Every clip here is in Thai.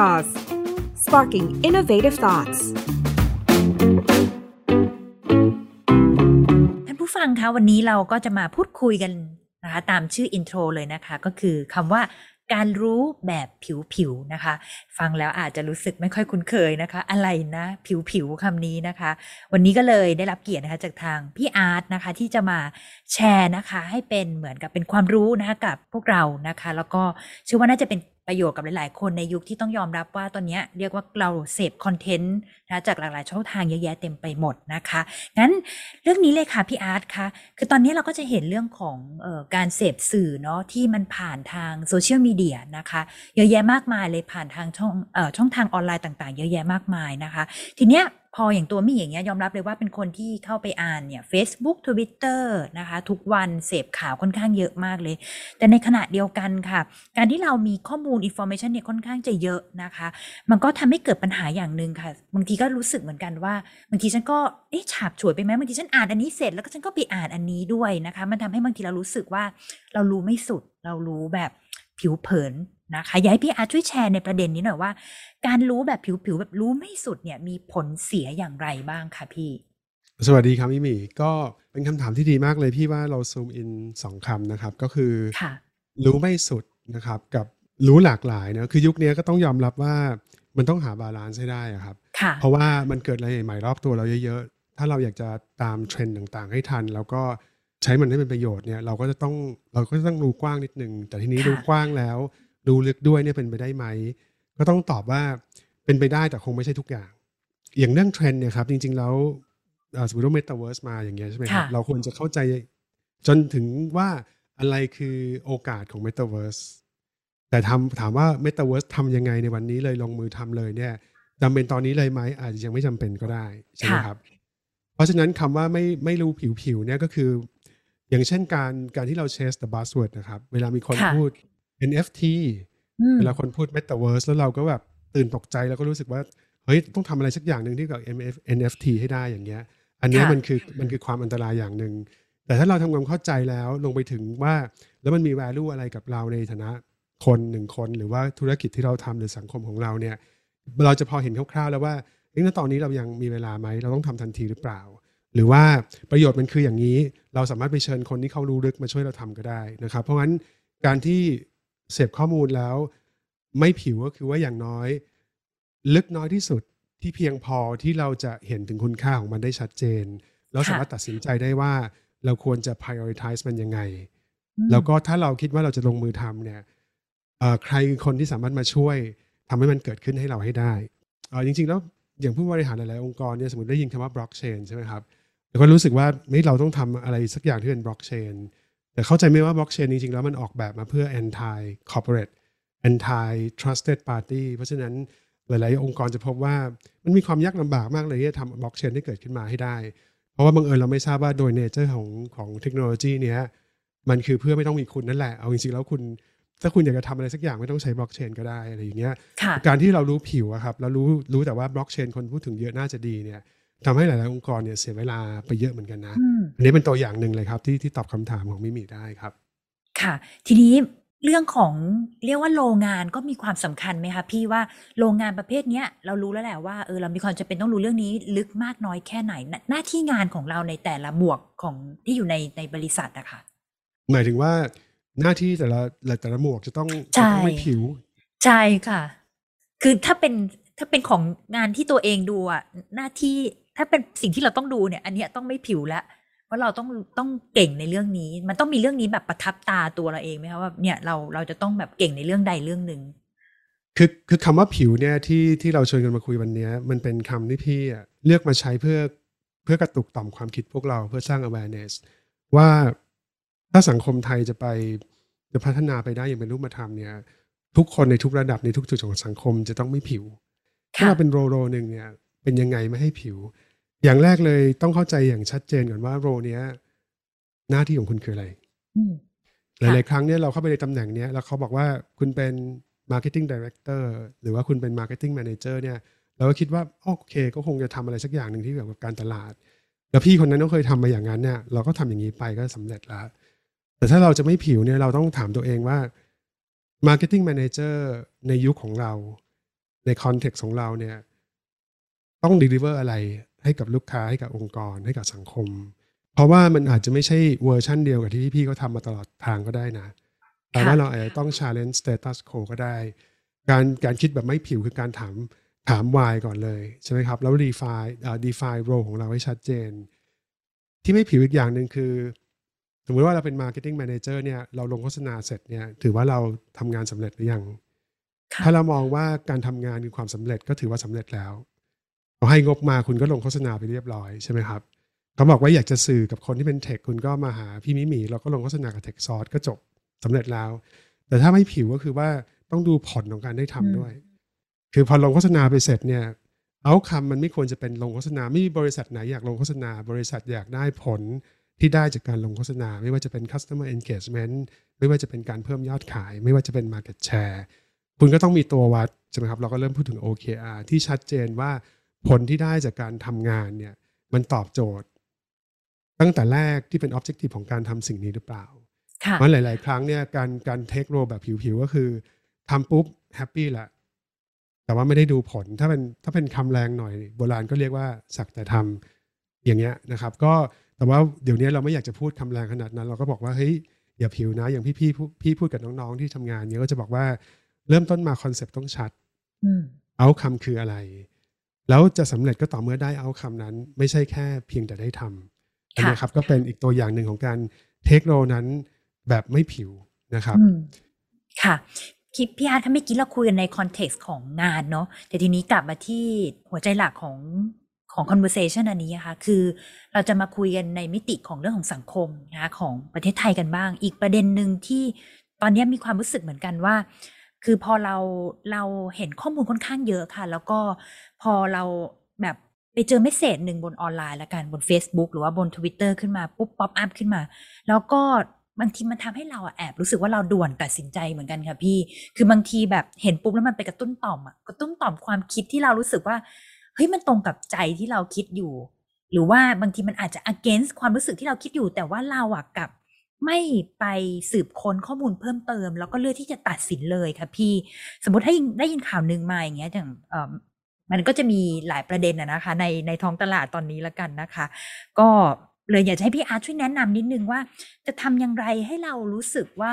Jaws sparking innovative thoughts ท่านผู้ฟังคะวันนี้เราก็จะมาพูดคุยกันนะคะตามชื่ออินโทรเลยนะคะ ก็คือคำว่าการรู้แบบผิวๆนะคะ ฟังแล้วอาจจะรู้สึกไม่ค่อยคุ้นเคยนะคะ อะไรนะผิวๆคำนี้นะคะ วันนี้ก็เลยได้รับเกียรตินะคะจากทางพี่อาร์ตนะคะที่จะมาแชร์นะคะ ให้เป็นเหมือนกับเป็นความรู้นะคะกับพวกเรานะคะ แล้วก็เชื่อว่าน่าจะเป็น ประโยชน์กับหลาย ๆ คนในยุคที่ต้องยอมรับว่าตอนนี้เรียกว่าเราเสพ content นะจากหลากหลายช่องทางเยอะแยะเต็มไปหมดนะคะ งั้นเรื่องนี้เลยค่ะพี่อาร์ตคะคือตอนนี้เราก็จะเห็นเรื่องของออการเสพสื่อเนาะที่มันผ่านทางโซเชียลมีเดียนะคะเยอะแยะมากมายเลยผ่านทางช่องออช่องทางออนไลน์ต่าง ๆ เยอะแยะมากมายนะคะ ทีเนี้ย พออย่างตัวมี่อย่างเงี้ยยอมรับเลยว่าเป็นคนที่เข้าไปอ่านเนี่ย Facebook Twitter นะคะ ทุกวันเสพข่าวค่อนข้างเยอะมากเลย แต่ในขณะเดียวกันค่ะ การที่เรามีข้อมูล information เนี่ยค่อนข้างจะเยอะนะคะ มันก็ทำให้เกิดปัญหาอย่างหนึ่งค่ะ บางทีก็รู้สึกเหมือนกันว่าบางทีฉันก็เอ๊ะฉาบฉวยไปไหมบางทีฉันอ่านอันนี้เสร็จแล้วก็ฉันก็ไปอ่านอันนี้ด้วยนะคะ มันทำให้บางทีเรารู้สึกว่าเรารู้ไม่สุดเรารู้แบบผิวเผิน นะคะอยากให้พี่อาร์ตช่วยแชร์ในประเด็นนี้หน่อยว่า การรู้แบบผิวๆแบบรู้ไม่สุดเนี่ยมีผลเสียอย่างไรบ้างคะพี่ สวัสดีครับพี่มี่ก็เป็นคำถามที่ดีมากเลยพี่ว่าเรา zoom in สองคำนะครับ ก็คือค่ะรู้ไม่สุดนะครับกับรู้หลากหลายนะคือยุคนี้ก็ต้องยอมรับว่ามันต้องหา balance ให้ได้อะครับค่ะเพราะว่ามันเกิดอะไรใหม่ๆรอบตัวเราเยอะๆ ถ้าเราอยากจะตามเทรนด์ต่างๆ ให้ทัน แล้วก็ใช้มันให้เป็นประโยชน์เนี่ยเราก็จะต้องเราก็จะต้องรู้กว้างนิดนึง แต่ทีนี้ค่ะรู้กว้างแล้ว รู้ลึกด้วยเนี่ยเป็นไปได้ไหม ก็ต้องตอบว่าเป็นไปได้แต่คงไม่ใช่ทุกอย่าง อย่างเรื่องเทรนด์เนี่ยครับจริง ๆ แล้วเอ่อสมมติว่าเมตาเวิร์สมาอย่างเงี้ยใช่ไหมครับค่ะเราควรจะเข้าใจจนถึงว่าอะไรคือโอกาสของเมตาเวิร์สแต่ทำถามว่าเมตาเวิร์สทำยังไงในวันนี้เลยลงมือทำเลยเนี่ยจำเป็นตอนนี้เลยไหมอาจจะยังไม่จำเป็นก็ได้ใช่ไหมค่ะครับ เพราะฉะนั้นคำว่าไม่ไม่รู้ผิวๆเนี่ยก็คือ อย่างเช่นการการที่เราเชส the buzzword นะครับ เวลามีคนค่ะพูด NFT อืมเวลาคนพูด Metaverse แล้วเราก็แบบตื่นตกใจแล้วก็รู้สึกว่า เฮ้ย ต้องทำอะไรสักอย่างหนึ่งที่กับ MF NFT ให้ได้อย่างเงี้ย อันเนี้ยค่ะมันคือมันคือความอันตรายอย่างหนึ่ง แต่ถ้าเราทำความเข้าใจแล้วลงไปถึงว่า แล้วมันมี value อะไรกับเราในฐานะคนหนึ่งคนหรือว่าธุรกิจที่เราทำหรือสังคมของเราเนี่ย เราจะพอเห็นคร่าวๆแล้วว่าเอ้ยณตอนนี้เรายังมีเวลาไหมเราต้องทำทันทีหรือเปล่าหรือว่าประโยชน์มันคืออย่างนี้ เราสามารถไปเชิญคนที่เขารู้ลึกมาช่วยเราทำก็ได้นะครับ เพราะงั้นการที่ เสพข้อมูลแล้ว ไม่ผิวก็คือว่าอย่างน้อย ลึกน้อยที่สุดที่เพียงพอที่เราจะเห็นถึงคุณค่าของมันได้ชัดเจน แล้วค่ะสามารถตัดสินใจได้ว่าเราควรจะ prioritize มันยังไงอืมแล้วก็ถ้าเราคิดว่าเราจะลงมือทำเนี่ยเอ่อใครคือคนที่สามารถมาช่วยทำให้มันเกิดขึ้นให้เราให้ได้เอ่อจริงๆแล้วอย่างผู้บริหารหลายๆองค์กรเนี่ยสมมติได้ยินคำว่า blockchain ใช่ไหมครับแล้วก็รู้สึกว่าเฮ้ยเราต้องทำอะไรสักอย่างที่เป็น blockchain แต่เข้าใจไหมว่า blockchain จริงๆแล้วมันออกแบบมาเพื่อ anti corporate anti trusted party เพราะฉะนั้นหลายๆ องค์กรจะพบว่ามันมีความยากลำบากมากเลยที่จะทำ blockchain ให้เกิดขึ้นมาให้ได้ เพราะว่าบังเอิญเราไม่ทราบว่าโดยเนเจอร์ของของเทคโนโลยีเนี้ยมันคือเพื่อไม่ต้องมีคุณนั่นแหละ เอาจริงๆแล้วคุณถ้าคุณอยากจะทำอะไรสักอย่างไม่ต้องใช้บล็อกเชนก็ได้อะไรอย่างเงี้ยค่ะการที่เรารู้ผิวอะครับแล้วรู้รู้แต่ว่าบล็อกเชนคนพูดถึงเยอะน่าจะดีเนี่ย ทำให้หลาย ๆ องค์กรเนี่ยเสียเวลาไปเยอะเหมือนกันนะอืมอันนี้เป็นตัวอย่างหนึ่งเลยครับที่ที่ตอบคำถามของมิมีได้ครับ ค่ะ ทีนี้เรื่องของเรียกว่าโรงงานก็มีความสำคัญไหมคะพี่ว่าโรงงานประเภทเนี้ยเรารู้แล้วแหละว่าเออเรามีความจำเป็นต้องรู้เรื่องนี้ลึกมากน้อยแค่ไหน หน้าหน้าที่งานของเราในแต่ละหมวกของที่อยู่ในในบริษัทอะค่ะหมายถึงว่าหน้าที่แต่ละแต่ละหมวกจะต้องใช่จะต้องไม่ผิว ใช่ค่ะ คือถ้าเป็นถ้าเป็นของงานที่ตัวเองดูอะหน้าที่ ถ้าเป็นสิ่งที่เราต้องดูเนี่ย อันเนี้ยต้องไม่ผิวแล้วเพราะเราต้องต้องเก่งในเรื่องนี้ มันต้องมีเรื่องนี้แบบประทับตาตัวเราเองไหมคะว่าเนี่ยเราเราจะต้องแบบเก่งในเรื่องใดเรื่องหนึ่งคือคือคำว่าผิวเนี่ยที่ที่เราชวนกันมาคุยวันเนี้ยมันเป็นคำที่พี่อะเลือกมาใช้เพื่อเพื่อกระตุกต่อมความคิดพวกเราเพื่อสร้าง awareness ว่าถ้าสังคมไทยจะไปจะพัฒนาไปได้อย่างเป็นรูปธรรมเนี่ย ทุกคนในทุกระดับในทุกจุดของสังคมจะต้องไม่ผิว ถ้าค่ะเราเป็นโรโรหนึ่งเนี่ย เป็นยังไงไม่ให้ผิว อย่างแรกเลยต้องเข้าใจอย่างชัดเจนก่อนว่าโรเนี้ย หน้าที่ของคุณคืออะไรอืมหลาย ๆ ครั้งเนี่ยเราเข้าไปในตำแหน่งเนี้ยแล้วเขาบอกว่าคุณเป็น marketing director หรือว่าคุณเป็น marketing manager เนี่ยเราก็คิดว่าโอเค ก็คงจะทำอะไรสักอย่างหนึ่งที่เกี่ยวกับการตลาด แล้วพี่คนนั้นก็เคยทำมาอย่างนั้นเนี่ยเราก็ทำอย่างนี้ไปก็สำเร็จแล้วแต่ถ้าเราจะไม่ผิวเนี่ยเราต้องถามตัวเองว่า marketing manager ในยุคของเรา ในคอนเท็กซ์ของเราเนี่ย ต้อง deliver อะไร ให้กับลูกค้าให้กับองค์กรให้กับสังคม เพราะว่ามันอาจจะไม่ใช่เวอร์ชั่นเดียวกับที่พี่ๆเขาทำมาตลอดทางก็ได้นะ แต่ว่าเราอาจจะต้อง challenge status quo ก็ได้ การการคิดแบบไม่ผิวคือการถามถาม why ก่อนเลยใช่ไหมครับ แล้ว define เอ่อ define role ของเราให้ชัดเจน ที่ไม่ผิวอีกอย่างหนึ่งคือ สมมติว่าเราเป็น marketing manager เนี่ยเราลงโฆษณาเสร็จเนี่ยถือว่าเราทำงานสำเร็จหรือยังค่ะถ้าเรามองว่าการทำงานคือความสำเร็จก็ถือว่าสำเร็จแล้ว เขาให้งบมาคุณก็ลงโฆษณาไปเรียบร้อยใช่ไหมครับเขาบอกว่าอยากจะสื่อกับคนที่เป็นเทคคุณก็มาหาพี่มิมีเราก็ลงโฆษณากับเทคซอสก็จบสำเร็จแล้ว แต่ถ้าไม่ผิวก็คือว่าต้องดูผลของการได้ทำด้วย คือพอลงโฆษณาไปเสร็จเนี่ยเอาคำมันไม่ควรจะเป็นลงโฆษณาไม่มีบริษัทไหนอยากลงโฆษณา บริษัทอยากได้ผลที่ได้จากการลงโฆษณา ไม่ว่าจะเป็น customer engagement ไม่ว่าจะเป็นการเพิ่มยอดขาย ไม่ว่าจะเป็น market share คุณก็ต้องมีตัววัดใช่ไหมครับ เราก็เริ่มพูดถึง OKR ที่ชัดเจนว่า ผลที่ได้จากการทำงานเนี่ยมันตอบโจทย์ ตั้งแต่แรกที่เป็น objective ของการทำสิ่งนี้หรือเปล่าค่ะมันหลาย ๆ ครั้งเนี่ยการการเทคโรแบบผิว ๆ ก็คือทำปุ๊บแฮปปี้แหละแต่ว่าไม่ได้ดูผลถ้าเป็นถ้าเป็นคำแรงหน่อย โบราณก็เรียกว่าสักแต่ทำอย่างเงี้ยนะครับ ก็แต่ว่าเดี๋ยวนี้เราไม่อยากจะพูดคำแรงขนาดนั้น เราก็บอกว่าเฮ้ยอย่าผิวนะ อย่างพี่พี่ๆพี่พูดกับน้อง ๆ ที่ทำงานเนี่ยก็จะบอกว่าเริ่มต้นมาคอนเซปต์ต้องชัดอืมเอาคำคืออะไร แล้วจะสำเร็จก็ต่อเมื่อได้เอาคำนั้น ไม่ใช่แค่เพียงแต่ได้ทำอันนี้ครับก็เป็นอีกตัวอย่างหนึ่งของการเทคโรนั้นแบบไม่ผิวนะครับอืมค่ะคิดพี่อาร์ตถ้าเมื่อกี้เราคุยกันในคอนเท็กซ์ของงานเนาะแต่ทีนี้กลับมาที่หัวใจหลักของของ conversation อันนี้นะคะคือเราจะมาคุยกันในมิติของเรื่องของสังคมนะคะของประเทศไทยกันบ้าง อีกประเด็นหนึ่งที่ตอนนี้มีความรู้สึกเหมือนกันว่า คือพอเราเราเห็นข้อมูลค่อนข้างเยอะค่ะ แล้วก็ พอเราแบบไปเจอ message หนึ่งบนออนไลน์ละกันบน Facebook หรือว่าบน Twitter ขึ้นมาปุ๊บ pop up ขึ้นมา แล้วก็บางทีมันทำให้เราแอบรู้สึกว่าเราด่วนตัดสินใจเหมือนกันค่ะพี่ คือบางทีแบบเห็นปุ๊บแล้วมันไปกระตุ้นต่อมอะกระตุ้นต่อมความคิดที่เรารู้สึกว่าเฮ้ยมันตรงกับใจที่เราคิดอยู่ หรือว่าบางทีมันอาจจะ against ความรู้สึกที่เราคิดอยู่ แต่ว่าเราอะกลับไม่ไปสืบค้นข้อมูลเพิ่มเติม แล้วก็เลือกที่จะตัดสินเลยค่ะพี่ สมมติถ้าได้ยินข่าวหนึ่งมาอย่างเงี้ยอย่าง มันก็จะมีหลายประเด็นอะนะคะ ในในท้องตลาดตอนนี้ละกันนะคะ ก็เลยอยากจะให้พี่อาร์ตช่วยแนะนำนิดนึงว่า จะทำอย่างไรให้เรารู้สึกว่า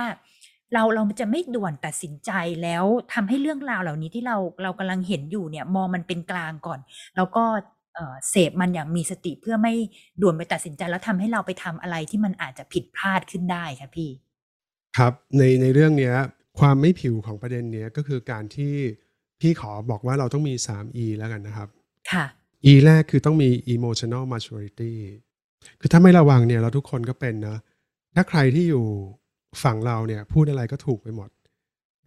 เราเราจะไม่ด่วนตัดสินใจแล้วทำให้เรื่องราวเหล่านี้ที่เราเรากำลังเห็นอยู่เนี่ยมองมันเป็นกลางก่อน แล้วก็เสพมันอย่างมีสติเพื่อไม่ด่วนไปตัดสินใจแล้วทำให้เราไปทำอะไรที่มันอาจจะผิดพลาดขึ้นได้ค่ะพี่ ครับในในเรื่องเนี้ยความไม่ผิวของประเด็นเนี้ยก็คือการที่ พี่ขอบอกว่าเราต้องมี 3 E แล้วกันนะครับ ค่ะ E แรกคือต้องมี emotional maturity คือถ้าไม่ระวังเนี่ยเราทุกคนก็เป็นนะถ้าใครที่อยู่ฝั่งเราเนี่ยพูดอะไรก็ถูกไปหมด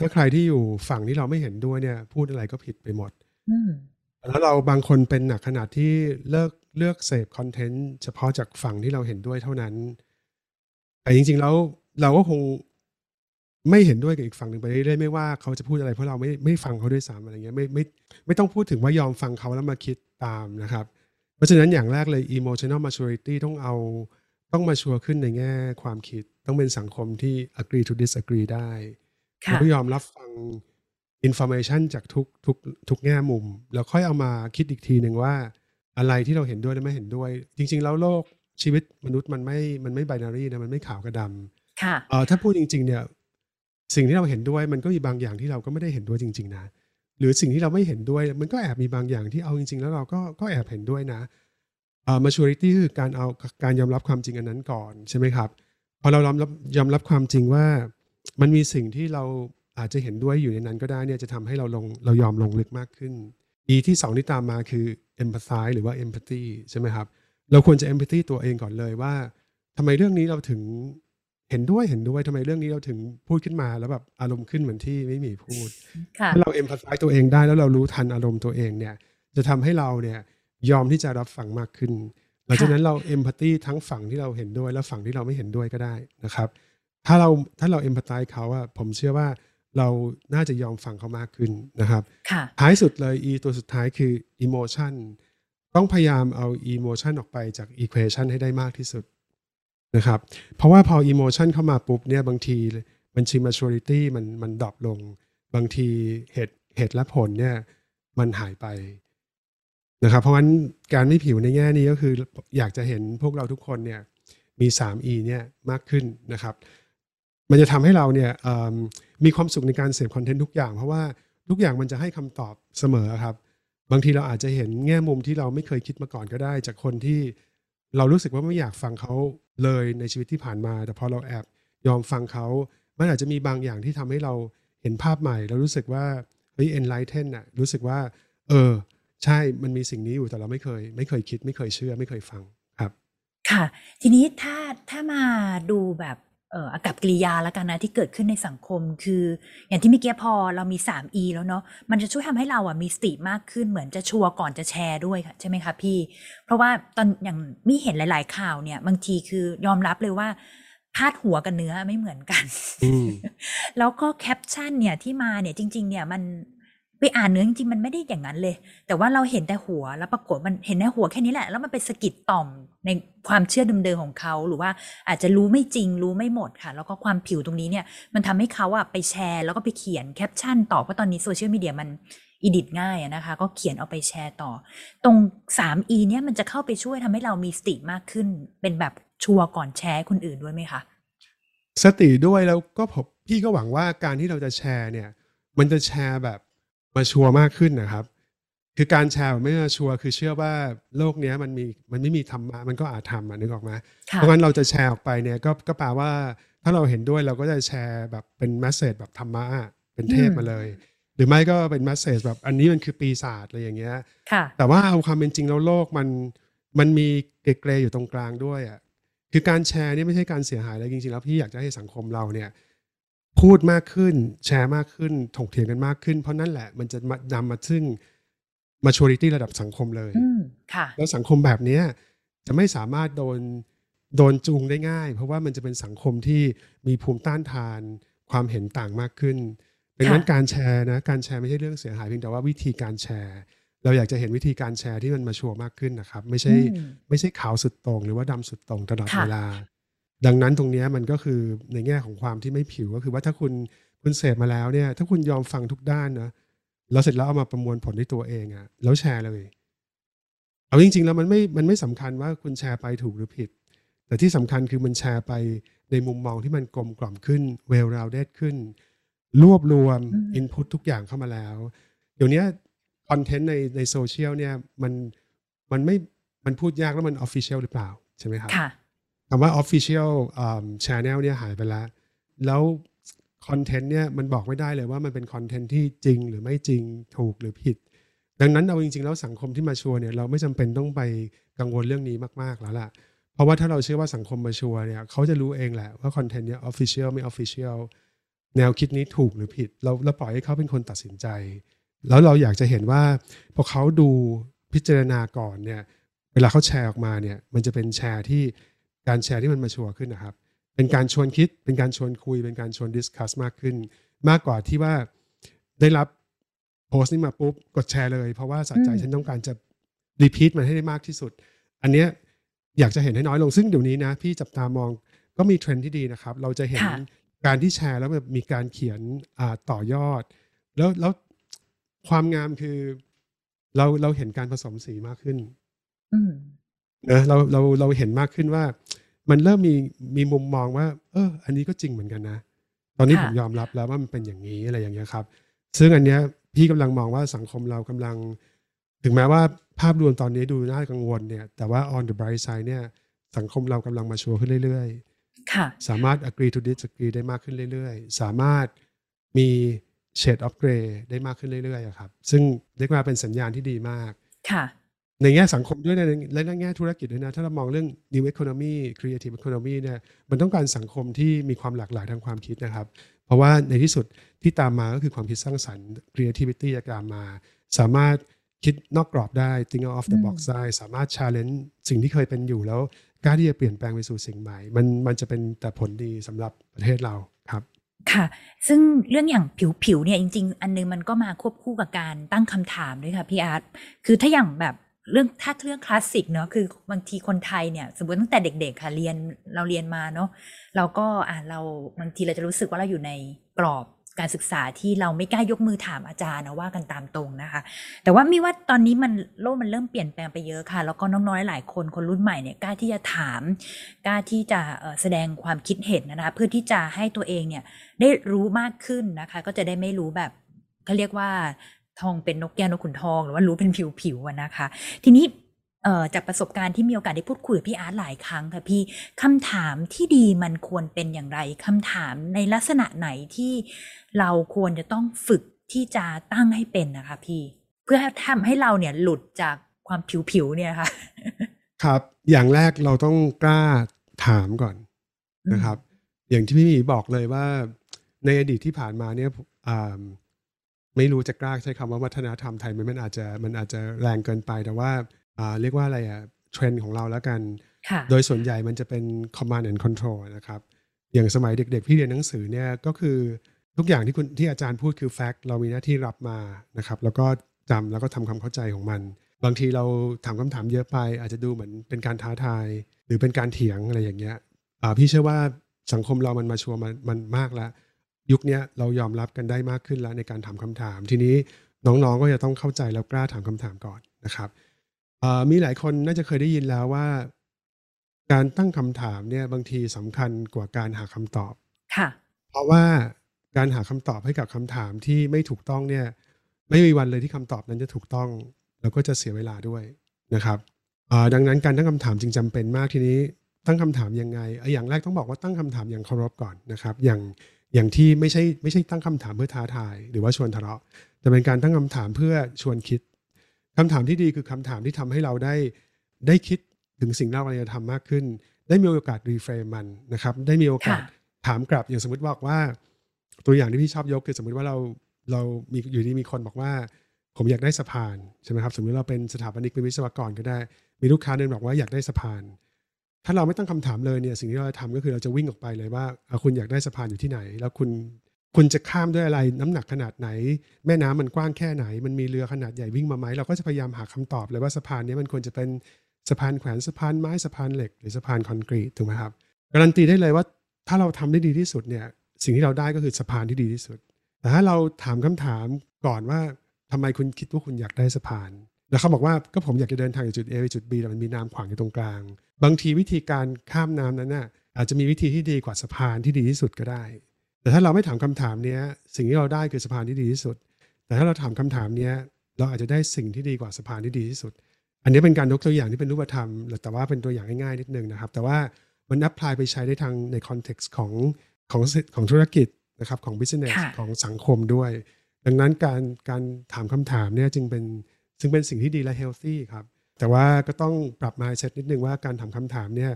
ถ้าใครที่อยู่ฝั่งที่เราไม่เห็นด้วยเนี่ย พูดอะไรก็ผิดไปหมดอืมแล้วเราบางคนเป็นหนักขนาดที่เลิกเลือกเสพคอนเทนต์เฉพาะจากฝั่งที่เราเห็นด้วยเท่านั้น แต่จริง ๆ แล้วเราก็คง ไม่เห็นด้วยกับอีกฝั่งหนึ่งไปเรื่อยๆไม่ว่าเขาจะพูดอะไรเพราะเราไม่ไม่ฟังเขาด้วยซ้ำอะไรเงี้ยไม่ไม่ไม่ต้องพูดถึงว่ายอมฟังเขาแล้วมาคิดตามนะครับ เพราะฉะนั้นอย่างแรกเลย emotional maturity ต้องเอาต้องมาชัวร์ขึ้นในแง่ความคิด ต้องเป็นสังคมที่ agree to disagree ได้ค่ะแล้วก็ยอมรับฟัง information จากทุกทุกทุกแง่มุม แล้วค่อยเอามาคิดอีกทีหนึ่งว่าอะไรที่เราเห็นด้วยและไม่เห็นด้วย จริง ๆ แล้วโลกชีวิตมนุษย์มันไม่มันไม่ binary นะมันไม่ขาวกับดำค่ะเออถ้าพูดจริง ๆ เนี่ย สิ่งที่เราเห็นด้วยมันก็มีบางอย่างที่เราก็ไม่ได้เห็นด้วยจริง ๆ นะ หรือสิ่งที่เราไม่เห็นด้วย มันก็แอบมีบางอย่างที่เอาจริง ๆ แล้วเราก็ก็แอบเห็นด้วยนะเอ่อ maturity คือการเอาการยอมรับความจริงอันนั้นก่อนใช่ไหมครับพอเรายอมรับยอมรับความจริงว่า มันมีสิ่งที่เราอาจจะเห็นด้วยอยู่ในนั้นก็ได้เนี่ยจะทำให้เราลงเรายอมลงลึกมากขึ้นอีที่สองที่ตามมาคือ empathize หรือว่า empathy ใช่ไหมครับเราควรจะ empathy ตัวเองก่อนเลยว่าทำไมเรื่องนี้เราถึง เห็นด้วยเห็นด้วยทำไมเรื่องนี้เราถึงพูดขึ้นมาแล้วแบบอารมณ์ขึ้นเหมือนที่ไม่มีพูดค่ะถ้าเรา empathize ตัวเองได้แล้วเรารู้ทันอารมณ์ตัวเองเนี่ย จะทำให้เราเนี่ยยอมที่จะรับฟังมากขึ้นหลังจากนั้นเรา empathy ทั้งฝั่งที่เราเห็นด้วยและฝั่งที่เราไม่เห็นด้วยก็ได้นะครับ ถ้าเราถ้าเรา empathize เขาอะผมเชื่อว่าเราน่าจะยอมฟังเขามากขึ้นนะครับค่ะท้ายสุดเลย e ตัวสุดท้ายคือ emotion ต้องพยายามเอา emotion ออกไปจาก equation ให้ได้มากที่สุด นะครับ เพราะว่าพอ emotion เข้ามาปุ๊บเนี่ยบางทีบัญชี maturity มันมันดรอปลง บางทีเหตุเหตุและผลเนี่ยมันหายไปนะครับ เพราะฉะนั้นการไม่ผิวในแง่นี้ก็คืออยากจะเห็นพวกเราทุกคนเนี่ยมี 3E เนี่ยมากขึ้นนะครับ มันจะทำให้เราเนี่ยมมีความสุขในการเสพคอนเทนต์ทุกอย่าง เพราะว่าทุกอย่างมันจะให้คำตอบเสมอครับ บางทีเราอาจจะเห็นแง่มุมที่เราไม่เคยคิดมาก่อนก็ได้ จากคนที่เรารู้สึกว่าไม่อยากฟังเขา เลยในชีวิตที่ผ่านมา แต่พอเราแอบยอมฟังเขา มันอาจจะมีบางอย่างที่ทำให้เราเห็นภาพใหม่ แล้วรู้สึกว่าเฮ้ย enlighten น่ะรู้สึกว่า เออ ใช่มันมีสิ่งนี้อยู่แต่เราไม่เคย ไม่เคยคิด ไม่เคยเชื่อ ไม่เคยฟังครับ ค่ะ ทีนี้ถ้าถ้ามาดูแบบ อ่ออากับกิริยาแล้วกันนะที่เกิดขึ้นในสังคม คืออย่างที่เมื่อกี้พอเรามี 3E แล้วเนาะมันจะช่วยทำให้เราอะมีสติมากขึ้นเหมือนจะชัวร์ก่อนจะแชร์ด้วยค่ะใช่ไหมคะพี่ เพราะว่าตอนอย่างมีเห็นหลาย ๆ ข่าวเนี่ย บางทีคือยอมรับเลยว่าพาดหัวกับเนื้อไม่เหมือนกันอืมแล้วก็แคปชั่นเนี่ยที่มาเนี่ยจริง ๆ เนี่ยมันไปอ่านเนื้อจริงๆมันไม่ได้อย่างนั้นเลย แต่ว่าเราเห็นแต่หัวแล้วปรากฏมันเห็นแต่หัวแค่นี้แหละ แล้วมันไปสะกิดต่อม ในความเชื่อเดิมๆของเขาหรือว่าอาจจะรู้ไม่จริงรู้ไม่หมดค่ะ แล้วก็ความผิวตรงนี้เนี่ยมันทำให้เขาอะไปแชร์ แล้วก็ไปเขียนแคปชั่นต่อเพราะตอนนี้โซเชียลมีเดียมัน edit ง่ายนะคะ ก็เขียนเอาไปแชร์ต่อ ตรง 3E เนี่ยมันจะเข้าไปช่วยทำให้เรามีสติมากขึ้น เป็นแบบชัวร์ก่อนแชร์คนอื่นด้วยไหมคะสติด้วยแล้วก็ผมพี่ก็หวังว่าการที่เราจะแชร์เนี่ย มันจะแชร์แบบ mature มากขึ้นนะครับ คือการแชร์แบบไม่ mature คือเชื่อว่าโลกเนี้ยมันมีมันไม่มีธรรมะมันก็อาจทำอะนึกออกไหมค่ะเพราะงั้นเราจะแชร์ออกไปเนี่ยก็ก็แปลว่าถ้าเราเห็นด้วยเราก็จะแชร์แบบเป็น message แบบธรรมะอะเป็นเทพมาเลย หรือไม่ก็เป็น message แบบอันนี้มันคือปีศาจอะไรอย่างเงี้ยค่ะแต่ว่าเอาความเป็นจริงแล้วโลกมันมันมีเกรเกรอยู่ตรงกลางด้วยอะคือการแชร์นี่ไม่ใช่การเสียหายอะไรจริงๆแล้วพี่อยากจะให้สังคมเราเนี่ย พูดมากขึ้นแชร์มากขึ้นถกเถียงกันมากขึ้น เพราะนั่นแหละมันจะมานำมาซึ่ง maturity ระดับสังคมเลยอืมค่ะ แล้วสังคมแบบเนี้ยจะไม่สามารถโดนโดนจูงได้ง่าย เพราะว่ามันจะเป็นสังคมที่มีภูมิต้านทานความเห็นต่างมากขึ้นดังนั้นค่ะการแชร์นะการแชร์ไม่ใช่เรื่องเสียหายเพียงแต่ว่าวิธีการแชร์ เราอยากจะเห็นวิธีการแชร์ที่มันมาชัวร์มากขึ้นนะครับ ไม่ใช่อืมไม่ใช่ขาวสุดโต่งหรือว่าดำสุดโต่งตลอดค่ะเวลา ดังนั้นตรงเนี้ยมันก็คือในแง่ของความที่ไม่ผิวก็คือว่าถ้าคุณคุณเสพมาแล้วเนี่ย ถ้าคุณยอมฟังทุกด้านนะ แล้วเสร็จแล้วเอามาประมวลผลด้วยตัวเองอะแล้วแชร์เลย เอาจริง ๆ แล้วมันไม่มันไม่สำคัญว่าคุณแชร์ไปถูกหรือผิด แต่ที่สำคัญคือมันแชร์ไปในมุมมองที่มันกลมกล่อมขึ้นเวลราวเดดขึ้น รวบรวมอืมอินพุตทุกอย่างเข้ามาแล้วเดี๋ยวเนี้คอนเทนต์ในในโซเชียลเนี่ยมันมันไม่มันพูดยากแล้วมันออฟฟิเชียลหรือเปล่า ใช่ไหมครับค่ะคำว่า Official um, Channel เนี่ยหายไปแล้ว แล้ว คอนเทนต์เนี่ยมันบอกไม่ได้เลยว่ามันเป็นคอนเทนต์ที่จริงหรือไม่จริงถูกหรือผิด ดังนั้นเอาจริง ๆ แล้วสังคมที่มาชัวร์เนี่ยเราไม่จำเป็นต้องไปกังวลเรื่องนี้มากๆแล้วล่ะ เพราะว่าถ้าเราเชื่อว่าสังคมมาชัวร์เนี่ยเขาจะรู้เองแหละว่าคอนเทนต์เนี่ย Official ไม่ Official แนวคิดนี้ถูกหรือผิด เราเราปล่อยให้เขาเป็นคนตัดสินใจ แล้วเราอยากจะเห็นว่าพอเขาดูพิจารณาก่อนเนี่ยเวลาเขาแชร์ออกมาเนี่ยมันจะเป็นแชร์ที่การแชร์ที่มัน mature ขึ้นนะครับ เป็นการชวนคิด เป็นการชวนคุย เป็นการชวน discuss มากขึ้น มากกว่าที่ว่าได้รับโพสต์นี้มาปุ๊บกดแชร์เลย เพราะว่าสะใจอืมฉันต้องการจะ repeat มันให้ได้มากที่สุด อันเนี้ยอยากจะเห็นให้น้อยลงซึ่งเดี๋ยวนี้นะพี่จับตามองก็มีเทรนด์ที่ดีนะครับ เราจะเห็นค่ะการที่แชร์แล้วแบบมีการเขียนอ่าต่อยอด แล้วแล้วความงามคือเราเราเห็นการผสมสีมากขึ้นอืมนะเราเราเราเห็นมากขึ้นว่า มันเริ่มมีมีมุมมองว่า เออ อันนี้ก็จริงเหมือนกันนะ ตอนนี้ค่ะผมยอมรับแล้วว่ามันเป็นอย่างนี้อะไรอย่างเงี้ยครับ ซึ่งอันเนี้ยพี่กำลังมองว่าสังคมเรากำลัง ถึงแม้ว่าภาพรวมตอนนี้ดูน่ากังวลเนี่ย แต่ว่า on the bright side เนี่ย สังคมเรากำลังมาชัวร์ขึ้นเรื่อยๆค่ะสามารถ agree to disagree ได้มากขึ้นเรื่อยๆ สามารถมี shade of gray ได้มากขึ้นเรื่อยๆอะครับ ซึ่งเรียกว่าเป็นสัญญาณที่ดีมากค่ะ ในแง่สังคมด้วยนะและในแง่ธุรกิจด้วยนะถ้าเรามองเรื่อง new economy creative economy เนี่ยมันต้องการสังคมที่มีความหลากหลายทางความคิดนะครับ เพราะว่าในที่สุดที่ตามมาก็คือความคิดสร้างสรรค์ creativity จะตามมา สามารถคิดนอกกรอบได้ think out of the อืม box ได้สามารถ challenge สิ่งที่เคยเป็นอยู่แล้วกล้าที่จะเปลี่ยนแปลงไปสู่สิ่งใหม่ มันมันจะเป็นแต่ผลดีสำหรับประเทศเราครับค่ะ ซึ่งเรื่องอย่างผิวๆเนี่ยจริง ๆ อันนึงมันก็มาควบคู่กับการตั้งคำถามด้วยค่ะพี่อาร์ตคือถ้าอย่างแบบ เรื่องถ้าเรื่องคลาสสิกเนาะคือบางทีคนไทยเนี่ย สมมติตั้งแต่เด็กๆค่ะเรียนเราเรียนมาเนาะเราก็อ่าเราบางทีเราจะรู้สึกว่าเราอยู่ในกรอบการศึกษาที่เราไม่กล้ายกมือถามอาจารย์นะว่ากันตามตรงนะคะ แต่ว่ามีว่าตอนนี้มันโลกมันเริ่มเปลี่ยนแปลงไปเยอะค่ะ แล้วก็น้องๆหลายคนคนรุ่นใหม่เนี่ยกล้าที่จะถามกล้าที่จะแสดงความคิดเห็นนะคะเพื่อที่จะให้ตัวเองเนี่ยได้รู้มากขึ้นนะคะ ก็จะได้ไม่รู้แบบเขาเรียกว่า ทองเป็นนกแก้วนกขุนทอง หรือว่ารู้เป็นผิวๆอะนะคะ ทีนี้เอ่อจากประสบการณ์ที่มีโอกาสได้พูดคุยกับพี่อาร์ตหลายครั้งค่ะพี่คำถามที่ดีมันควรเป็นอย่างไรคำถามในลักษณะไหนที่เราควรจะต้องฝึกที่จะตั้งให้เป็นนะคะ พี่ เพื่อทำให้เราเนี่ยหลุดจากความผิวๆเนี่ยค่ะ ครับ อย่างแรกเราต้องกล้าถามก่อนนะครับ อย่างที่พี่หมีบอกเลยว่า ในอดีตที่ผ่านมาเนี่ยอ่า ไม่รู้จะกล้าใช้คำว่าวัฒนธรรมไทยมันมันอาจจะมันอาจจะแรงเกินไป แต่ว่าอ่าเรียกว่าอะไรอะเทรนด์ของเราแล้วกันค่ะโดยส่วนใหญ่มันจะเป็น command and control นะครับ อย่างสมัยเด็กๆพี่เรียนหนังสือเนี่ยก็คือทุกอย่างที่คุณที่อาจารย์พูดคือ fact เรามีหน้าที่รับมานะครับ แล้วก็จำแล้วก็ทำความเข้าใจของมัน บางทีเราถามคำถามเยอะไป อาจจะดูเหมือนเป็นการท้าทาย หรือเป็นการเถียงอะไรอย่างเงี้ยอ่าพี่เชื่อว่าสังคมเรามันมาชัวร์มันมันมากแล้ว ยุคเนี้ยเรายอมรับกันได้มากขึ้นแล้วในการถามคำถาม ทีนี้น้องๆก็จะต้องเข้าใจแล้วกล้าถามคำถามก่อนนะครับอ่ามีหลายคนน่าจะเคยได้ยินแล้วว่า การตั้งคำถามเนี่ยบางทีสำคัญกว่าการหาคำตอบค่ะ เพราะว่าการหาคำตอบให้กับคำถามที่ไม่ถูกต้องเนี่ย ไม่มีวันเลยที่คำตอบนั้นจะถูกต้อง แล้วก็จะเสียเวลาด้วยนะครับอ่าดังนั้นการตั้งคำถามจึงจำเป็นมากทีนี้ตั้งคำถามยังไงเอ่ออย่างแรกต้องบอกว่าตั้งคำถามอย่างเคารพก่อนนะครับ อย่าง อย่างที่ไม่ใช่ไม่ใช่ตั้งคำถามเพื่อท้าทาย หรือว่าชวนทะเลาะ แต่เป็นการตั้งคำถามเพื่อชวนคิดคำถามที่ดีคือคำถามที่ทำให้เราได้ได้คิดถึงสิ่งที่เรากำลังจะทำมากขึ้น ได้มีโอกาสรีเฟรมมันนะครับ ได้มีโอกาสค่ะถามกลับอย่างสมมติบอกว่า ตัวอย่างที่พี่ชอบยกคือสมมติว่าเราเรามีอยู่ดีมีคนบอกว่า ผมอยากได้สะพานใช่ไหมครับ สมมติเราเป็นสถาปนิกเป็นวิศวกรก็ได้ มีลูกค้าเดินบอกว่าอยากได้สะพาน ถ้าเราไม่ตั้งคำถามเลยเนี่ยสิ่งที่เราจะทำก็คือเราจะวิ่งออกไปเลยว่าคุณอยากได้สะพานอยู่ที่ไหน แล้วคุณคุณจะข้ามด้วยอะไรน้ำหนักขนาดไหน แม่น้ำมันกว้างแค่ไหน มันมีเรือขนาดใหญ่วิ่งมาไหมเราก็จะพยายามหาคำตอบเลยว่าสะพานนี้มันควรจะเป็นสะพานแขวนสะพานไม้สะพานเหล็ก หรือสะพานคอนกรีตถูกไหมครับการันตีได้เลยว่าถ้าเราทำได้ดีที่สุดเนี่ยสิ่งที่เราได้ก็คือสะพานที่ดีที่สุด แต่ถ้าเราถามคำถามก่อนว่าทำไมคุณคิดว่าคุณอยากได้สะพาน แล้วเขาบอกว่าก็ผมอยากจะเดินทางจากจุด A ไปจุด B แต่มันมีน้ำขวางอยู่ตรงกลาง บางทีวิธีการข้ามน้ำนั้นน่ะอาจจะมีวิธีที่ดีกว่าสะพานที่ดีที่สุดก็ได้ แต่ถ้าเราไม่ถามคำถามเนี้ย สิ่งที่เราได้คือสะพานที่ดีที่สุด แต่ถ้าเราถามคำถามเนี้ยเราอาจจะได้สิ่งที่ดีกว่าสะพานที่ดีที่สุด อันนี้เป็นการยกตัวอย่างที่เป็นรูปธรรม แต่ว่าเป็นตัวอย่างง่ายๆนิดนึงนะครับ แต่ว่ามัน apply ไปใช้ได้ทางใน context ของของของธุรกิจนะครับของ business ค่ะของสังคมด้วย ดังนั้นการการถามคำถามเนี่ยจึงเป็นจึงเป็นสิ่งที่ดีและ healthy ครับ แต่ว่าก็ต้องปรับ mindset นิดนึงว่าการถามคำถามเนี่ย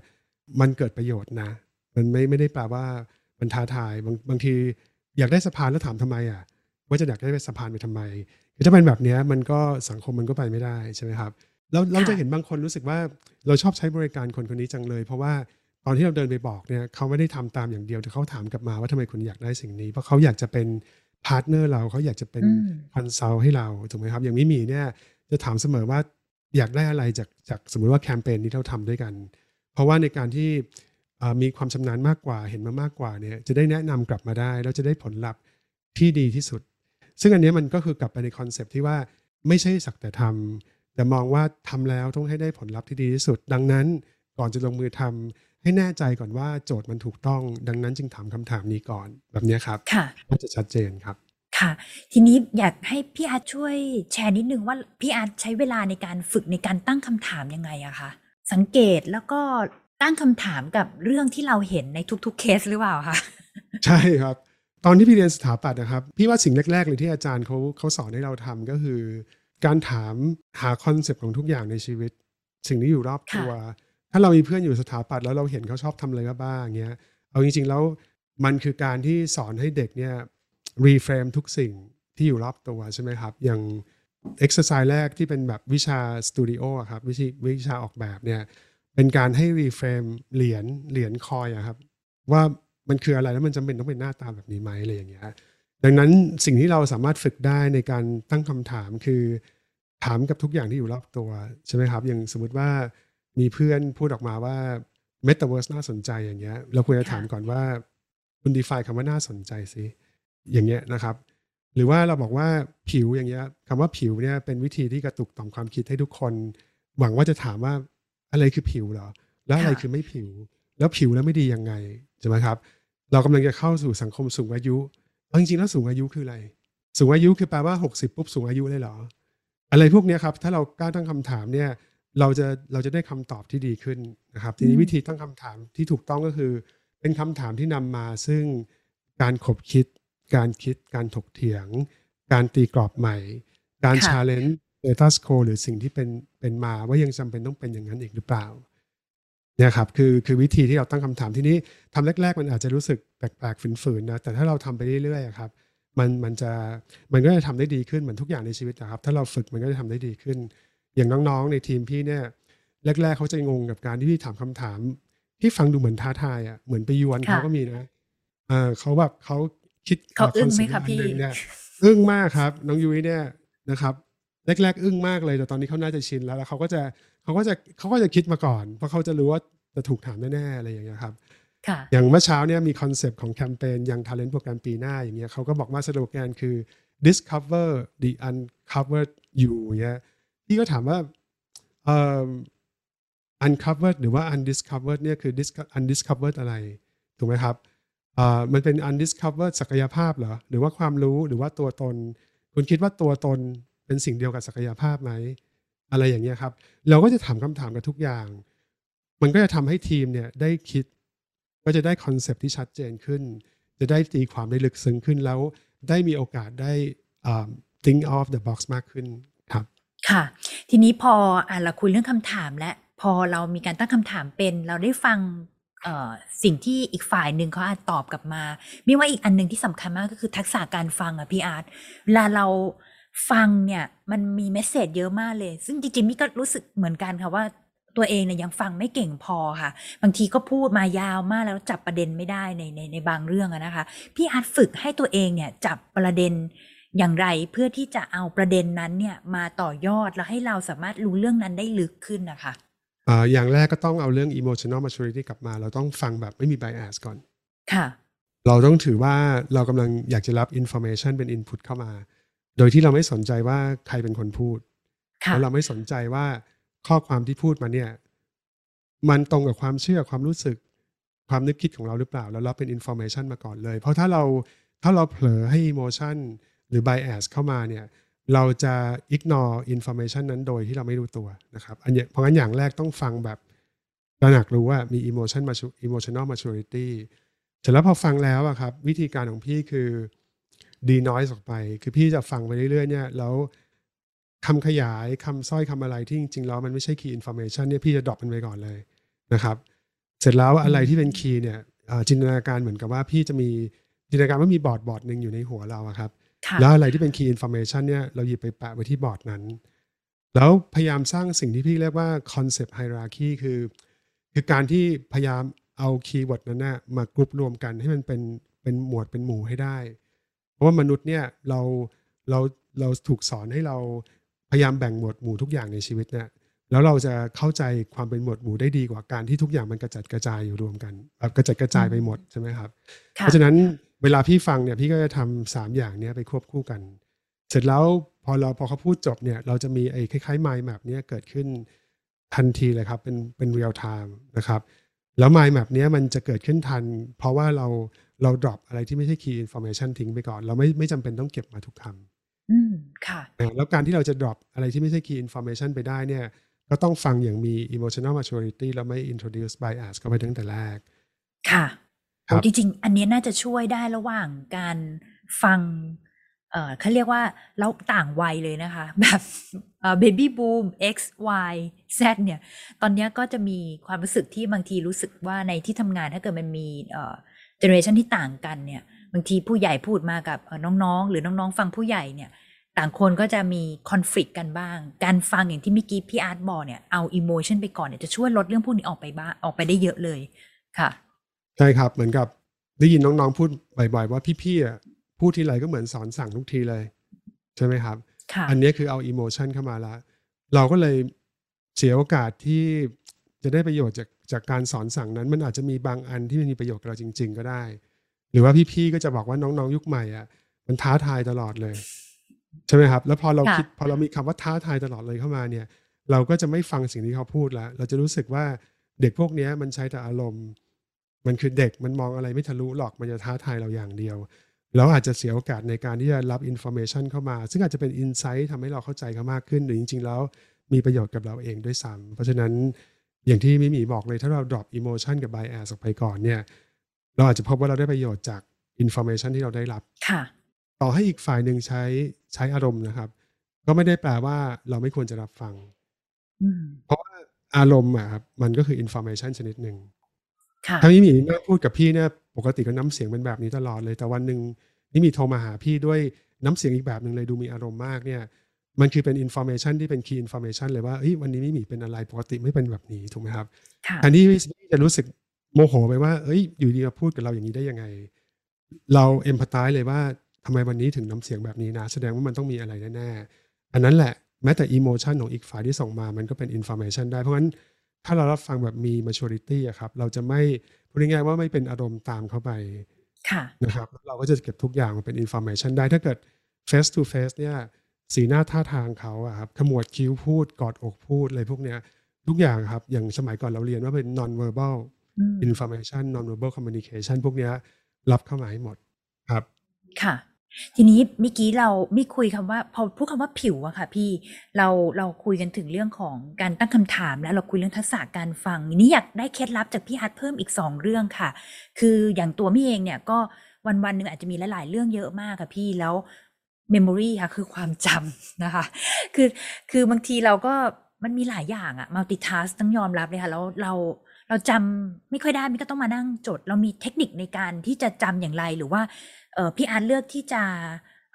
มันเกิดประโยชน์นะ มันไม่ไม่ได้แปลว่ามันท้าทายบางบางทีอยากได้สะพานแล้วถามทำไมอะว่าจะอยากได้สะพานไปทำไมคือถ้าเป็นแบบเนี้ยมันก็สังคมมันก็ไปไม่ได้ใช่ไหมครับแล้วเราจะเห็นบางคนรู้สึกว่าเราชอบใช้บริการคนคนนี้จังเลย เพราะว่าตอนที่เราเดินไปบอกเนี่ยเขาไม่ได้ทำตามอย่างเดียวแต่เขาถามกลับมาว่าทำไมคุณอยากได้สิ่งนี้ เพราะเขาอยากจะเป็นpartner เราเขาอยากจะเป็นอืม consult ให้เราถูกไหมครับ อย่างมิมีเนี่ยจะถามเสมอว่า อยากได้อะไรจากจากสมมุติว่าแคมเปญที่เราทำด้วยกัน เพราะว่าในการที่อ่ามีความชำนาญมากกว่า เห็นมามากกว่าเนี่ยจะได้แนะนำกลับมาได้ แล้วจะได้ผลลัพธ์ที่ดีที่สุด ซึ่งอันเนี้ยมันก็คือกลับไปใน concept ที่ว่าไม่ใช่สักแต่ทำแต่มองว่าทำแล้วต้องให้ได้ผลลัพธ์ที่ดีที่สุด ดังนั้นก่อนจะลงมือทำให้แน่ใจก่อนว่าโจทย์มันถูกต้อง ดังนั้นจึงถามคำถามนี้ก่อนแบบเนี้ยครับ ค่ะก็จะชัดเจนครับ ค่ะ ทีนี้อยากให้พี่อาร์ตช่วยแชร์นิดนึงว่าพี่อาร์ตใช้เวลาในการฝึกในการตั้งคำถามยังไงอะคะสังเกตแล้วก็ตั้งคำถามกับเรื่องที่เราเห็นในทุกๆเคสหรือเปล่าคะใช่ครับตอนที่พี่เรียนสถาปัตย์นะครับ พี่ว่าสิ่งแรก ๆ เลยที่อาจารย์เขาเขาสอนให้เราทำก็คือ การถามหา concept ของทุกอย่างในชีวิต สิ่งที่อยู่รอบตัว ถ้าเรามีเพื่อนอยู่สถาปัตย์แล้วเราเห็นเขาชอบทำอะไรบ้างๆเงี้ยเอาจริง ๆ แล้วมันคือการที่สอนให้เด็กเนี่ย reframe ทุกสิ่งที่อยู่รอบตัวใช่ไหมครับ อย่างเอ็กซ์ไซส์แรกที่เป็นแบบวิชาสตูดิโอครับวิชาวิชาออกแบบเนี่ยเป็นการให้ reframe เหรียญเหรียญ coin อะครับ ว่ามันคืออะไรแล้วมันจำเป็นต้องเป็นหน้าตาแบบนี้ไหมอะไรอย่างเงี้ยดังนั้นสิ่งที่เราสามารถฝึกได้ในการตั้งคำถามคือ ถามกับทุกอย่างที่อยู่รอบตัวใช่ไหมครับ อย่างสมมติว่ามีเพื่อนพูดออกมาว่า Metaverse น่าสนใจอย่างเงี้ย เราควรจะถามก่อนว่าคุณ define คำว่าน่าสนใจสิ อย่างเงี้ยนะครับ หรือว่าเราบอกว่าผิวอย่างเงี้ยคำว่าผิวเนี่ยเป็นวิธีที่กระตุกต่อมความคิดให้ทุกคน หวังว่าจะถามว่าอะไรคือผิวเหรอ แล้วอะไรคือไม่ผิว แล้วผิวแล้วไม่ดียังไงใช่ไหมครับ เรากำลังจะเข้าสู่สังคมสูงอายุเอาจริงๆแล้วสูงอายุคืออะไร สูงอายุคือแปลว่าหกสิบปุ๊บสูงอายุเลยเหรอ อะไรพวกเนี้ยครับ ถ้าเรากล้าตั้งคำถามเนี่ย เราจะเราจะได้คำตอบที่ดีขึ้นนะครับ ทีนี้วิธีตั้งคำถามที่ถูกต้องก็คือ เป็นคำถามที่นำมาซึ่งการขบคิด การคิดการถกเถียง การตีกรอบใหม่ การค่ะชาเลนจ์เ t ตัสโคหรือสิ่งที่เป็นเป็นมาว่ายังจำเป็นต้องเป็นอย่างนั้นอีกหรือเปล่าเนี่ยครับคือคือวิธีที่เราตั้งคำถามทีนี้ทำแรก ๆ มันอาจจะรู้สึกแปลกๆฝืนๆนะแต่ถ้าเราทำไปเรื่อยๆอะครับมันมันจะมันก็จะทำได้ดีขึ้นเหมือนทุกอย่างในชีวิตนะครับ ถ้าเราฝึกมันก็จะทำได้ดีขึ้น อย่างน้องๆในทีมพี่เนี่ยแรก ๆเขาจะงงกับการที่พี่ถามคำถาม ที่ฟังดูเหมือนท้าทายอะเหมือนไปยวนค่ะเขาก็มีนะเอ่าเขาแบบเขา คิดเขาอึ้งไหมอนซ็ปต์คะพี่อันหนึ่งเนี่ยอึ้งมากครับ น้องยุ้ยเนี่ยนะครับแรกๆอึ้งมากเลยแต่ตอนนี้เขาน่าจะชินแล้วแล้วเขาก็จะเขาก็จะเขาก็จะคิดมาก่อน เพราะเขาจะรู้ว่าจะถูกถามแน่ๆอะไรอย่างเงี้ยครับค่ะอย่างเมื่อเช้าเนี่ยมี concept ของแคมเปญยัง Talent โปรแกรมปีหน้าอย่างเงี้ยเขาก็บอกว่าสโลแกนคือ discover the uncovered you เนี่ยพี่ก็ถามว่าเอ่อ uncovered หรือว่า undiscovered เนี่ยคือ dis- undiscovered อะไร ถูกไหมครับอ่า มันเป็น undiscovered ศักยภาพเหรอหรือว่าความรู้หรือว่าตัวตน คุณคิดว่าตัวตนเป็นสิ่งเดียวกับศักยภาพไหมอะไรอย่างเงี้ยครับ เราก็จะถามคำถามกับทุกอย่าง มันก็จะทำให้ทีมเนี่ยได้คิด ก็จะได้ concept ที่ชัดเจนขึ้น จะได้ตีความได้ลึกซึ้งขึ้นแล้วได้มีโอกาสได้ think off the box มากขึ้นครับค่ะ ทีนี้พอเราคุยเรื่องคำถามและพอเรามีการตั้งคำถามเป็น เราได้ฟัง สิ่งที่อีกฝ่ายหนึ่งเขาอาจตอบกลับมาไมีว่าอีกอันหนึ่งที่สำคัญมากก็คือทักษะการฟังอะพี่อาร์ตเวลาเราฟังเนี่ยมันมีเมสเซจเยอะมากเลย ซึ่งจริงๆมี่ก็รู้สึกเหมือนกันค่ะว่าตัวเองเนี่ยยังฟังไม่เก่งพอค่ะ บางทีก็พูดมายาวมากแล้วจับประเด็นไม่ได้ในในในบางเรื่องอะนะคะ พี่อาร์ตฝึกให้ตัวเองเนี่ยจับประเด็นอย่างไรเพื่อที่จะเอาประเด็นนั้นเนี่ยมาต่อยอดแล้วให้เราสามารถรู้เรื่องนั้นได้ลึกขึ้นนะคะ อ่าอย่างแรกก็ต้องเอาเรื่อง emotional maturity กลับมา เราต้องฟังแบบไม่มี bias ก่อน ค่ะ เราต้องถือว่าเรากำลังอยากจะรับ information เป็น input เข้ามา โดยที่เราไม่สนใจว่าใครเป็นคนพูดค่ะแล้วเราไม่สนใจว่าข้อความที่พูดมาเนี่ย มันตรงกับความเชื่อความรู้สึก ความนึกคิดของเราหรือเปล่า แล้วเราเป็น information มาก่อนเลย เพราะถ้าเราถ้าเราเผลอให้ emotion หรือ bias เข้ามาเนี่ย เราจะ ignore information นั้นโดยที่เราไม่รู้ตัวนะครับอันเนี้ยเพราะงั้นอย่างแรกต้องฟังแบบตระหนักรู้ว่ามี emotion matu- emotional maturity เสร็จแล้วพอฟังแล้วอะครับ วิธีการของพี่คือ denoise ออกไป คือพี่จะฟังไปเรื่อยๆเนี่ยแล้วคำขยายคำสร้อยคำอะไรที่จริงๆแล้วมันไม่ใช่ key information เนี่ยพี่จะ drop มันไปก่อนเลยนะครับ เสร็จแล้วอะไรที่เป็น key เนี่ยจินตนาการเหมือนกับว่าพี่จะมีจินตนาการว่ามีบอร์ดบอร์ดหนึ่งอยู่ในหัวเราอะครับ แล้วอะไรที่เป็น key information เนี่ยเราหยิบไปแปะไว้ที่บอร์ดนั้น แล้วพยายามสร้างสิ่งที่พี่เรียกว่า concept hierarchy คือคือการที่พยายามเอา keyword นั้นนะมากรุ๊ปรวมกันให้มันเป็นเป็นหมวดเป็นหมู่ให้ได้ เพราะว่ามนุษย์เนี่ยเราเราเราถูกสอนให้เราพยายามแบ่งหมวดหมู่ทุกอย่างในชีวิตเนี่ยแล้วเราจะเข้าใจความเป็นหมวดหมู่ได้ดีกว่าการที่ทุกอย่างมันกระจัดกระจายอยู่รวมกันแบบกระจัดกระจายไปหมดใช่ไหมครับ ค่ะราะฉะนั้น เวลาพี่ฟังเนี่ยพี่ก็จะทำสามอย่างเนี้ยไปควบคู่กัน เสร็จแล้วพอเราพอเขาพูดจบเนี่ยเราจะมีไอ้คล้ายๆ mind map เนี้ยเกิดขึ้นทันทีเลยครับ เป็นเป็น real time นะครับ แล้ว mind map เนี้ยมันจะเกิดขึ้นทัน เพราะว่าเราเรา drop อะไรที่ไม่ใช่ key information ทิ้งไปก่อน เราไม่ไม่จำเป็นต้องเก็บมาทุกคอืมค่ะำนะแล้วการที่เราจะ drop อะไรที่ไม่ใช่ key information ไปได้เนี่ยก็ต้องฟังอย่างมี emotional maturity แล้วไม่ introduce bias เข้าไปตั้งแต่แรก ค่ะครับ โอ้จริงๆ อันนี้น่าจะช่วยได้ระหว่างการฟัง เอ่อเขาเรียกว่าเราต่างวัยเลยนะคะ แบบ baby boom X Y Z เนี่ย ตอนนี้ก็จะมีความรู้สึกที่บางทีรู้สึกว่าในที่ทำงานถ้าเกิดมันมีเอ่อ generation ที่ต่างกันเนี่ย บางทีผู้ใหญ่พูดมากับน้องๆ หรือน้องๆ ฟังผู้ใหญ่เนี่ย ต่างคนก็จะมี conflict กันบ้าง การฟังอย่างที่เมื่อกี้พี่อาร์ตบอกเนี่ย เอา emotion ไปก่อนเนี่ยจะช่วยลดเรื่องพวกนี้ออกไปบ้างออกไปได้เยอะเลยค่ะ ใช่ครับ เหมือนกับได้ยินน้องๆพูดบ่อยๆว่าพี่ๆอะพูดทีไรก็เหมือนสอนสั่งทุกทีเลย ใช่ไหมครับค่ะอันนี้คือเอาอิโมชันเข้ามาแล้วเราก็เลยเสียโอกาสที่จะได้ประโยชน์จากจากการสอนสั่งนั้น มันอาจจะมีบางอันที่มันมีประโยชน์กับเราจริง ๆ ก็ได้ หรือว่าพี่ๆก็จะบอกว่าน้องๆ ยุคใหม่อะมันท้าทายตลอดเลย ใช่ไหมครับ แล้วพอเราค่ะคิดพอเรามีคำว่าท้าทายตลอดเลยเข้ามาเนี่ย เราก็จะไม่ฟังสิ่งที่เขาพูดแล้วเราจะรู้สึกว่าเด็กพวกเนี้ยมันใช้แต่อารมณ์ มันคือเด็กมันมองอะไรไม่ทะลุหรอกมันจะท้าทายเราอย่างเดียวแล้วอาจจะเสียโอกาสในการที่จะรับ information เข้ามา ซึ่งอาจจะเป็น insight ทำให้เราเข้าใจเขามากขึ้น หรือจริง ๆ แล้วมีประโยชน์กับเราเองด้วยซ้ำเพราะฉะนั้นอย่างที่มิมีบอกเลยถ้าเรา drop emotion กับ bias ออกไปก่อนเนี่ยเราอาจจะพบว่าเราได้ประโยชน์จาก information ที่เราได้รับค่ะต่อให้อีกฝ่ายหนึ่งใช้ใช้อารมณ์นะครับ ก็ไม่ได้แปลว่าเราไม่ควรจะรับฟังอืมเพราะว่าอารมณ์อะครับมันก็คือ information ชนิดหนึ่ง ค่ะถ้ามิมีนั่งพูดกับพี่เนี่ยปกติก็น้ำเสียงเป็นแบบนี้ตลอดเลย แต่วันหนึ่งมิมีโทรมาหาพี่ด้วยน้ำเสียงอีกแบบหนึ่งเลยดูมีอารมณ์มากเนี่ย มันคือเป็น information ที่เป็น key information เลยว่าเฮ้ยวันนี้มิมีเป็นอะไรปกติไม่เป็นแบบนี้ถูกไหมครับค่ะแทนที่พี่จะรู้สึกโมโหไปว่าเอ้ย อยู่ดีมาพูดกับเราอย่างนี้ได้ยังไง เรา empathize เลยว่าทำไมวันนี้ถึงน้ำเสียงแบบนี้นะ แสดงว่ามันต้องมีอะไรแน่ๆอันนั้นแหละแม้แต่ emotion ของอีกฝ่ายที่ส่งมามันก็เป็น information ได้เพราะฉะนั้น ถ้าเรารับฟังแบบมี maturity อะครับ เราจะไม่พูดง่ายๆว่าไม่เป็นอารมณ์ตามเข้าไปค่ะนะครับแล้วเราก็จะเก็บทุกอย่างมาเป็น information ได้ถ้าเกิด face to face เนี่ยสีหน้าท่าทางเขาอะครับขมวดคิ้วพูดกอดอกพูดอะไรพวกเนี้ยทุกอย่างครับ อย่างสมัยก่อนเราเรียนว่าเป็น non verbal อืม information non verbal communication พวกเนี้ยรับเข้ามาให้หมดครับ ค่ะ ทีนี้เมื่อกี้เราไม่คุยคำว่า พอพูดคำว่าผิวอะค่ะ พี่เราเราคุยกันถึงเรื่องของการตั้งคำถาม แล้วเราคุยเรื่องทักษะการฟังนี่อยากได้เคล็ดลับจากพี่ฮัทเพิ่มอีกสองเรื่องค่ะ คืออย่างตัวมี่เองเนี่ยก็วันวันๆหนึ่งอาจจะมีหลายๆเรื่องเยอะมากค่ะพี่แล้ว memory ค่ะคือความจำนะคะ คือคือบางทีเราก็มันมีหลายอย่างอะ multitask ต้องยอมรับเลยค่ะแล้วเราเรา จำไม่ค่อยได้มิก็ต้องมานั่งจด เรามีเทคนิคในการที่จะจำอย่างไรหรือว่าเออพี่อาร์ตเลือกที่จะ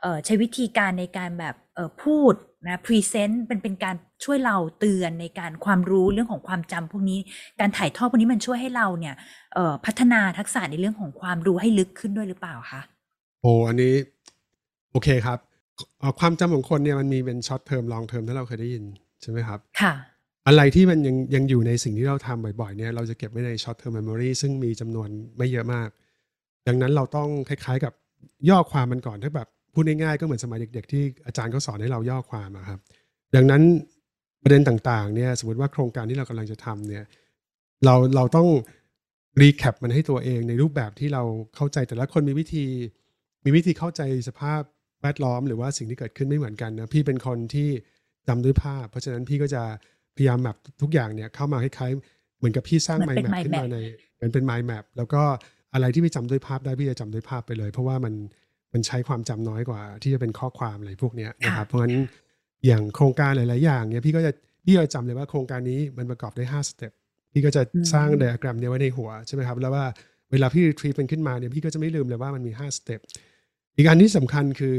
เอ่อใช้วิธีการในการแบบเออพูดนะ present เป็นเป็นการช่วยเราเตือนในการความรู้เรื่องของความจำพวกนี้การถ่ายทอดพวกนี้มันช่วยให้เราเนี่ยเอ่อพัฒนาทักษะในเรื่องของความรู้ให้ลึกขึ้นด้วยหรือเปล่าคะโอ้อันนี้โอเคครับเอ่อความจำของคนเนี่ยมันมีเป็น short term long term ถ้าเราเคยได้ยินใช่ไหมครับ ค่ะ อะไรที่มันยังยังอยู่ในสิ่งที่เราทำบ่อยๆเนี่ยเราจะเก็บไว้ใน short term memory ซึ่งมีจำนวนไม่เยอะมาก ดังนั้นเราต้องคล้ายๆกับย่อความมันก่อนถ้าแบบพูดง่ายๆก็เหมือนสมัยเด็ก ๆ ที่อาจารย์เขาสอนให้เราย่อความอะครับ ดังนั้นประเด็นต่างๆเนี่ยสมมติว่าโครงการที่เรากำลังจะทำเนี่ยเราเราต้องรีแคปมันให้ตัวเองในรูปแบบที่เราเข้าใจแต่ละคนมีวิธี มีวิธีเข้าใจสภาพแวดล้อม หรือว่าสิ่งที่เกิดขึ้นไม่เหมือนกันนะพี่เป็นคนที่จำด้วยภาพ เพราะฉะนั้นพี่ก็จะ พยายามแบบทุกอย่างเนี่ยเข้ามาคล้ายๆเหมือนกับพี่สร้างเหมืไมอนล์เป็นแมปขึ้น mind มา map ในเหมือนเป็นไมล์แมปแล้วก็อะไรที่พี่จำด้วยภาพได้พี่จะจำด้วยภาพไปเลย เพราะว่ามันมันใช้ความจำน้อยกว่า ที่จะเป็นข้อความอะไรพวกเนี้ยนะครับเพราะฉะนั้นอย่างโครงการหลาย ๆ อย่างเนี่ยพี่ก็จะพี่ก็จะจำเลยว่าโครงการนี้มันประกอบด้วย5สเต็ปพี่ก็จะอืมสร้างไดอะแกรมเนี้ยไว้ในหัวใช่ไหมครับแล้วว่าเวลาพี่ retrieve มันขึ้นมาเนี่ยพี่ก็จะไม่ลืมเลยว่ามันมี5 step อีกอันที่สำคัญคือ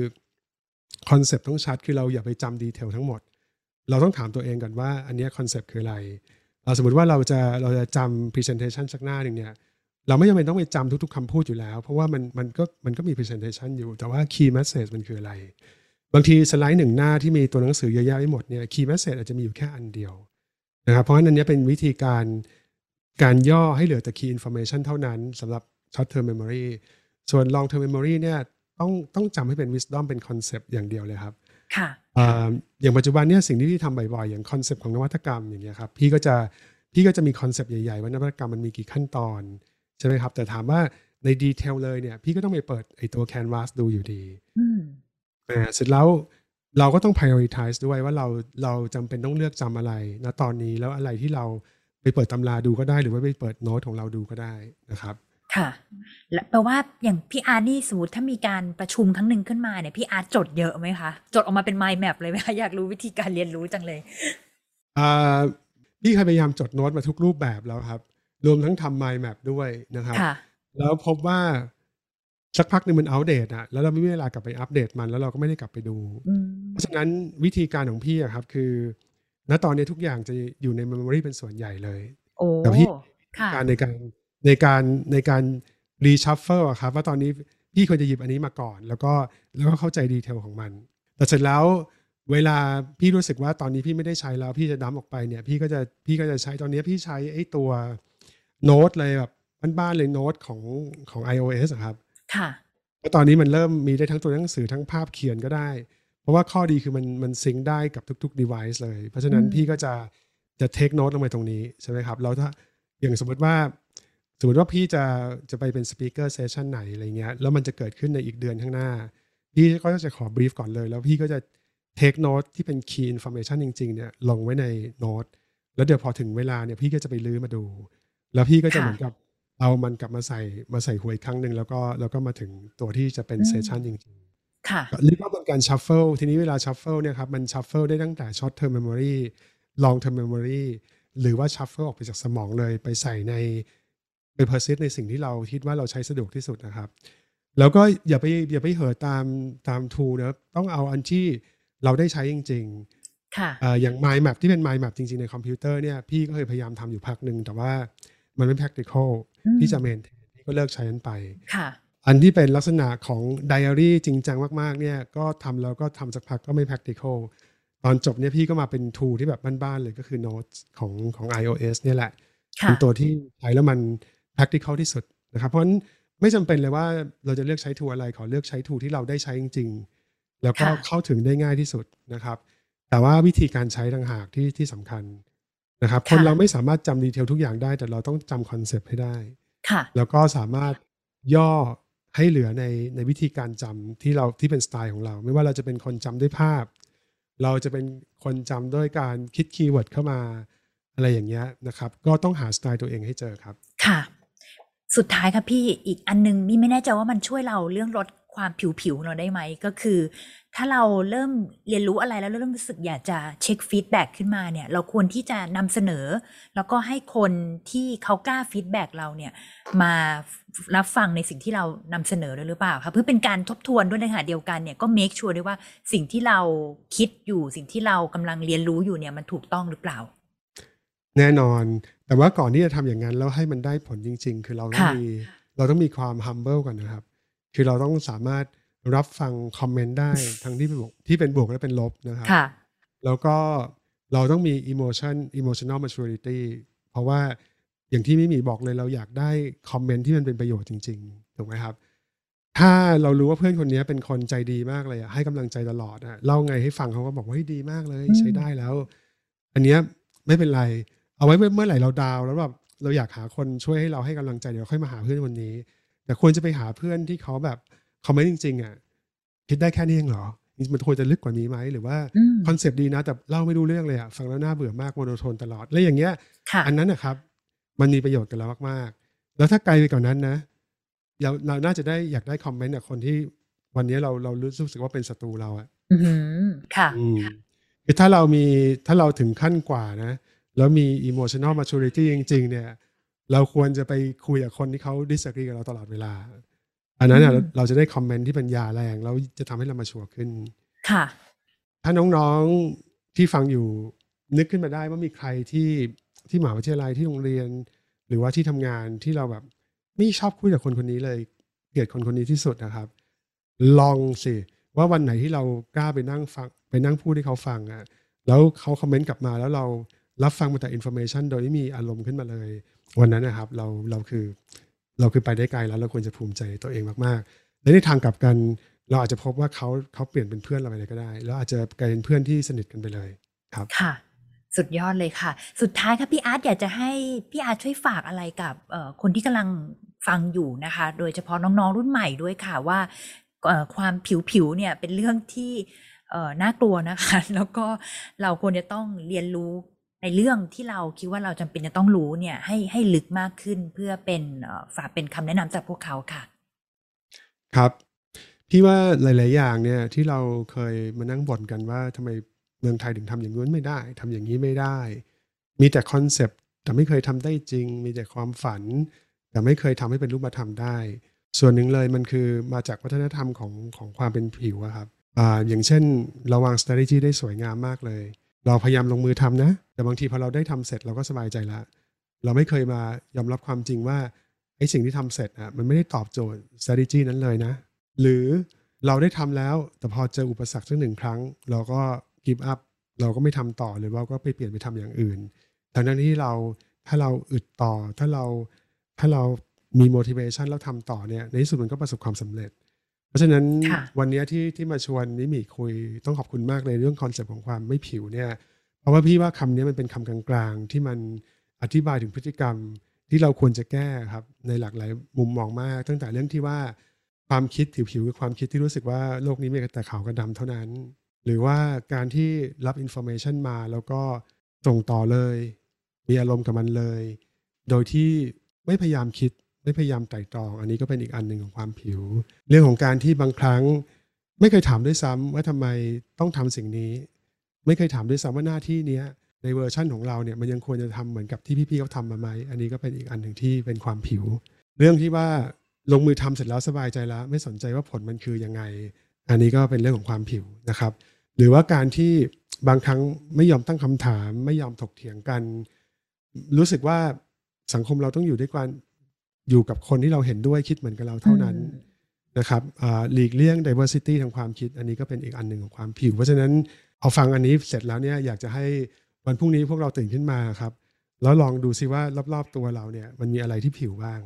concept ต้องชัดคือเราอย่าไปจำ detail ทั้งหมด เราต้องถามตัวเองก่อนว่า อันนี้ concept คืออะไร เราสมมติว่าเราจะเราจะจำ presentation สักหน้าหนึ่งเนี่ยเราไม่จำเป็นต้องไปจำทุก ๆคำพูดอยู่แล้ว เพราะว่ามันมันก็มันก็มี presentation อยู่ แต่ว่า key message มันคืออะไร บางทีสไลด์หนึ่งหน้าที่มีตัวหนังสือเยอะแยะไปหมดเนี่ย key message อาจจะมีอยู่แค่อันเดียวนะครับเพราะฉะนั้นอันนี้เป็นวิธีการการย่อให้เหลือแต่ key information เท่านั้นสำหรับ short term memory ส่วน long term memory เนี่ยต้องต้องจำให้เป็น wisdom เป็น concept อย่างเดียวเลยครับ ค่ะอ่าอย่างปัจจุบันเนี่ยสิ่งที่พี่ทำบ่อยๆอย่าง concept ของนวัตกรรมอย่างเงี้ยครับพี่ก็จะพี่ก็จะมี concept ใหญ่ๆว่านวัตกรรมมันมีกี่ขั้นตอนใช่ไหมครับแต่ถามว่าใน detail เลยเนี่ยพี่ก็ต้องไปเปิดไอตัว Canvas ดูอยู่ดีอืมอ่าเสร็จแล้วเราก็ต้อง prioritize ด้วยว่าเราเราจำเป็นต้องเลือกจำอะไรนะตอนนี้แล้วอะไรที่เราไปเปิดตำราดูก็ได้ หรือว่าไปเปิดโน้ตของเราดูก็ได้นะครับ ค่ะและแปลว่าอย่างพี่อาร์ตนี่สมมติถ้ามีการประชุมครั้งหนึ่งขึ้นมาเนี่ยพี่อาร์ตจดเยอะไหมคะจดออกมาเป็น mind map เลยไหมคะอยากรู้วิธีการเรียนรู้จังเลยอ่าพี่เคยพยายามจดโน้ตมาทุกรูปแบบแล้วครับ รวมทั้งทำ mind map ด้วยนะครับค่ะแล้วพบว่าสักพักหนึ่งมันอัปเดตอะแล้วเราไม่มีเวลากลับไปอัปเดตมัน แล้วเราก็ไม่ได้กลับไปดูอืมเพราะฉะนั้นวิธีการของพี่อะครับ คือ ณตอนนี้ทุกอย่างจะอยู่ใน memory เป็นส่วนใหญ่เลยโอ้แต่พี่ค่ะการในการ ในการในการ reshuffle อะครับว่าตอนนี้พี่ควรจะหยิบอันนี้มาก่อน แล้วก็แล้วก็เข้าใจ detail ของมัน แต่เสร็จแล้วเวลาพี่รู้สึกว่าตอนนี้พี่ไม่ได้ใช้แล้วพี่จะ dump ออกไปเนี่ยพี่ก็จะพี่ก็จะใช้ตอนนี้พี่ใช้ไอ้ตัวโน้ตเลยแบบบ้านๆเลยโน้ตของของ iOS อะครับ ค่ะเพราะตอนนี้มันเริ่มมีได้ทั้งตัวหนังสือทั้งภาพเขียนก็ได้ เพราะว่าข้อดีคือมันมันซิงค์ได้กับทุกๆ device เลย เพราะฉะนั้นอืมพี่ก็จะจะเทคโน e ลงไปตรงนี้ใช่ไหมครับแล้วถ้าอย่างสมมติว่า สมมติว่าพี่จะจะไปเป็นสปีกเกอร์เซสชันไหนอะไรเงี้ยแล้วมันจะเกิดขึ้นในอีกเดือนข้างหน้า พี่ก็จะขอบรีฟก่อนเลย แล้วพี่ก็จะเทคโน e ที่เป็น key information จริง ๆ เนี่ยลงไว้ในโน้ตแล้วเดี๋ยวพอถึงเวลาเนี่ยพี่ก็จะไปรื้อมาดู แล้วพี่ก็จะค่ะเหมือนกับเอามันกลับมาใส่มาใส่หัวอีกครั้งหนึ่งแล้วก็แล้วก็มาถึงตัวที่จะเป็นอืม session จริงๆค่ะเรียกว่าเป็นการชัฟเฟิลทีนี้เวลาชัฟเฟิลเนี่ยครับมันชัฟเฟิลได้ตั้งแต่ช็อตเทอร์ m เมมโมรีลองเทอร์ m เมมโมรีหรือว่าชัฟเฟิลออกไปจากสมองเลยไปใส่ใน ไป persist ในสิ่งที่เราคิดว่าเราใช้สะดวกที่สุดนะครับ แล้วก็อย่าไปอย่าไปเห่อะตามตาม tool นะต้องเอาอันที่เราได้ใช้จริงค่ะๆเอ่ออย่าง Mind Map ที่เป็น Mind Map จริง ๆ ในคอมพิวเตอร์เนี่ยพี่ก็เคยพยายามทำอยู่พักหนึ่งแต่ว่ามันไม่ practical อืมที่จะเมนพี่ก็เลิกใช้นั้นไปค่ะอันที่เป็นลักษณะของไดอารี่จริงจังมาก ๆ เนี่ยก็ทำแล้วก็ทำสักพักก็ไม่ practical ตอนจบเนี่ยพี่ก็มาเป็น tool ที่แบบบ้าน ๆ เลยก็คือ Notes ของของ iOS เนี่ยแหละค่ะเป็นตัวที่ใช้แล้วมัน practical ที่สุดนะครับเพราะฉะนั้นไม่จำเป็นเลยว่าเราจะเลือกใช้ tool อะไรขอเลือกใช้ tool ที่เราได้ใช้จริง ๆ แล้วก็ค่ะเข้าถึงได้ง่ายที่สุดนะครับ แต่ว่าวิธีการใช้ต่างหากที่ที่สำคัญนะครับ คนค่ะเราไม่สามารถจำ detail ทุกอย่างได้ แต่เราต้องจำ concept ให้ได้ค่ะแล้วก็สามารถย่อให้เหลือในในวิธีการจำที่เราที่เป็นสไตล์ของเรา ไม่ว่าเราจะเป็นคนจำด้วยภาพ เราจะเป็นคนจำด้วยการคิด keyword เข้ามา อะไรอย่างเงี้ยนะครับ ก็ต้องหาสไตล์ตัวเองให้เจอครับ ค่ะ สุดท้ายค่ะพี่อีกอันนึงมี่ไม่แน่ใจว่ามันช่วยเราเรื่องลดความผิวๆเราได้ไหมก็คือ ถ้าเราเริ่มเรียนรู้อะไรแล้วเริ่มรู้สึกอยากจะเช็ค feedback ขึ้นมาเนี่ย เราควรที่จะนำเสนอ แล้วก็ให้คนที่เขากล้า feedback เราเนี่ยมารับฟังในสิ่งที่เรานำเสนอด้วยหรือเปล่าคะเพื่อเป็นการทบทวนด้วยในขณะเดียวกันเนี่ยก็ make sure ด้วยว่าสิ่งที่เราคิดอยู่สิ่งที่เรากำลังเรียนรู้อยู่เนี่ยมันถูกต้องหรือเปล่า แน่นอน แต่ว่าก่อนที่จะทำอย่างนั้นแล้วให้มันได้ผลจริง ๆ คือเราต้องค่ะมีเราต้องมีความ humble ก่อนนะครับ คือเราต้องสามารถรับฟังคอมเมนต์ได้ทั้งที่เป็นบวกที่เป็นบวกและเป็นลบนะครับค่ะแล้วก็เราต้องมี emotion emotional maturity เพราะว่าอย่างที่มิมีบอกเลยเราอยากได้คอมเมนต์ที่มันเป็นประโยชน์จริงๆถูกไหมครับ ถ้าเรารู้ว่าเพื่อนคนนี้เป็นคนใจดีมากเลยอะให้กำลังใจตลอดอะเล่าไงให้ฟังเขาก็บอกว่าเฮ้ยดีมากเลยอืมใช้ได้แล้ว อันเนี้ยไม่เป็นไร เอาไว้เมื่อเมื่อไหร่เรา down แล้วแบบเราอยากหาคนช่วยให้เราให้กำลังใจเดี๋ยวค่อยมาหาเพื่อนคนนี้ แต่ควรจะไปหาเพื่อนที่เขาแบบ comment จริงๆอะคิดได้แค่นี้เองเหรอมันควรจะลึกกว่านี้ไหมหรือว่าอืม concept ดีนะ แต่เล่าไม่รู้เรื่องเลยอะฟังแล้วน่าเบื่อมาก monotone ตลอดแล้วอย่างเงี้ยค่ะอันนั้นนะครับ มันมีประโยชน์กับเรามากๆ แล้วถ้าไกลไปกว่านั้นนะเราเราน่าจะได้อยากได้ comment จากคนที่วันนี้เราเรารู้สึกว่าเป็นศัตรูเราอะอือหือค่ะอืมคือถ้าเรามีถ้าเราถึงขั้นกว่านะ แล้วมี emotional maturity จริง ๆ เนี่ย เราควรจะไปคุยกับคนที่เขา disagree กับเราตลอดเวลา อันนั้นน่ะอืมเราจะได้คอมเมนต์ที่เป็นยาแรงแล้วจะทำให้เรามาชัวร์ขึ้น ค่ะ ถ้าน้องๆที่ฟังอยู่นึกขึ้นมาได้ว่ามีใครที่ที่มหาวิทยาลัยที่โรงเรียน หรือว่าที่ทำงานที่เราแบบไม่ชอบคุยกับคนคนนี้เลยเกลียดคนคนนี้ที่สุดนะครับ ลองสิว่าวันไหนที่เรากล้าไปนั่งฟังไปนั่งพูดให้เขาฟังอะ่ะแล้วเขา comment กลับมาแล้วเรา รับฟังมาแต่ information โดยไม่มีอารมณ์ขึ้นมาเลย วันนั้นนะครับเราเราคือเราคือไปได้ไกลแล้วเราควรจะภูมิใจตัวเองมากๆ และในทางกลับกัน เราอาจจะพบว่าเขาเขาเปลี่ยนเป็นเพื่อนเราไปเลยก็ได้แล้วอาจจะกลายเป็นเพื่อนที่สนิทกันไปเลยครับค่ะ สุดยอดเลยค่ะ สุดท้ายค่ะพี่อาร์ตอยากจะให้พี่อาร์ตช่วยฝากอะไรกับคนที่กำลังฟังอยู่นะคะ โดยเฉพาะน้องๆรุ่นใหม่ด้วยค่ะว่าความผิวๆเนี่ยเป็นเรื่องที่น่ากลัวนะคะ แล้วก็เราควรจะต้องเรียนรู้ ในเรื่องที่เราคิดว่าเราจำเป็นจะต้องรู้เนี่ย ให้ให้ลึกมากขึ้นเพื่อเป็นฝากเป็นคำแนะนำจากพวกเขาค่ะ ครับพี่ว่าหลาย ๆ อย่างเนี่ยที่เราเคยมานั่งบ่นกันว่าทำไมเมืองไทยถึงทำอย่างนู้นไม่ได้ทำอย่างนี้ไม่ได้ มีแต่ concept แต่ไม่เคยทำได้จริง มีแต่ความฝัน แต่ไม่เคยทำให้เป็นรูปธรรมได้ ส่วนหนึ่งเลยมันคือมาจากวัฒนธรรมของของความเป็นผิวครับอ่าอย่างเช่นเราวาง strategy ได้สวยงามมากเลย เราพยายามลงมือทำนะ แต่บางทีพอเราได้ทำเสร็จเราก็สบายใจละเราไม่เคยมายอมรับความจริงว่าไอ้สิ่งที่ทำเสร็จอะมันไม่ได้ตอบโจทย์ strategy นั้นเลยนะ หรือเราได้ทำแล้ว แต่พอเจออุปสรรคสักหนึ่งครั้ง เราก็ give up เราก็ไม่ทำต่อหรือว่าก็ไปเปลี่ยนไปทำอย่างอื่นทั้งนั้นที่เราถ้าเราอึดต่อถ้าเราถ้าเรามี motivation แล้วทำต่อเนี่ยในที่สุดมันก็ประสบความสำเร็จ เพราะฉะนั้นค่ะวันเนี้ยที่ที่มาชวนนิมิคุยต้องขอบคุณมากเลยเรื่อง concept ของความไม่ผิวเนี่ย เพราะว่าพี่ว่าคำนี้มันเป็นคำกลางๆ ที่มันอธิบายถึงพฤติกรรมที่เราควรจะแก้ครับในหลากหลายมุมมองมาก ตั้งแต่เรื่องที่ว่าความคิดผิวๆคือความคิดที่รู้สึกว่าโลกนี้มีแต่ขาวกับดำเท่านั้น หรือว่าการที่รับ information มาแล้วก็ส่งต่อเลย มีอารมณ์กับมันเลย โดยที่ไม่พยายามคิดไม่พยายามไตร่ตรอง อันนี้ก็เป็นอีกอันหนึ่งของความผิว เรื่องของการที่บางครั้ง ไม่เคยถามด้วยซ้ำว่าทำไมต้องทำสิ่งนี้ ไม่เคยถามด้วยซ้ำว่าหน้าที่เนี้ยในเวอร์ชั่นของเราเนี่ยมันยังควรจะทำเหมือนกับที่พี่ๆเขาทำมาไหมอันนี้ก็เป็นอีกอันหนึ่งที่เป็นความผิว เรื่องที่ว่าลงมือทำเสร็จแล้วสบายใจแล้ว ไม่สนใจว่าผลมันคือยังไง อันนี้ก็เป็นเรื่องของความผิวนะครับ หรือว่าการที่บางครั้งไม่ยอมตั้งคำถาม ไม่ยอมถกเถียงกัน รู้สึกว่าสังคมเราต้องอยู่ด้วยกันอยู่กับคนที่เราเห็นด้วยคิดเหมือนกับเราเท่านั้นนะครับอ่าหลีกเลี่ยง diversity ทางความคิด อันนี้ก็เป็นอีกอันหนึ่งของความผิว เพราะฉะนั้น เอาฟังอันนี้เสร็จแล้วเนี่ยอยากจะให้วันพรุ่งนี้พวกเราตื่นขึ้นมาครับ แล้วลองดูซิว่ารอบๆตัวเราเนี่ยมันมีอะไรที่ผิวบ้าง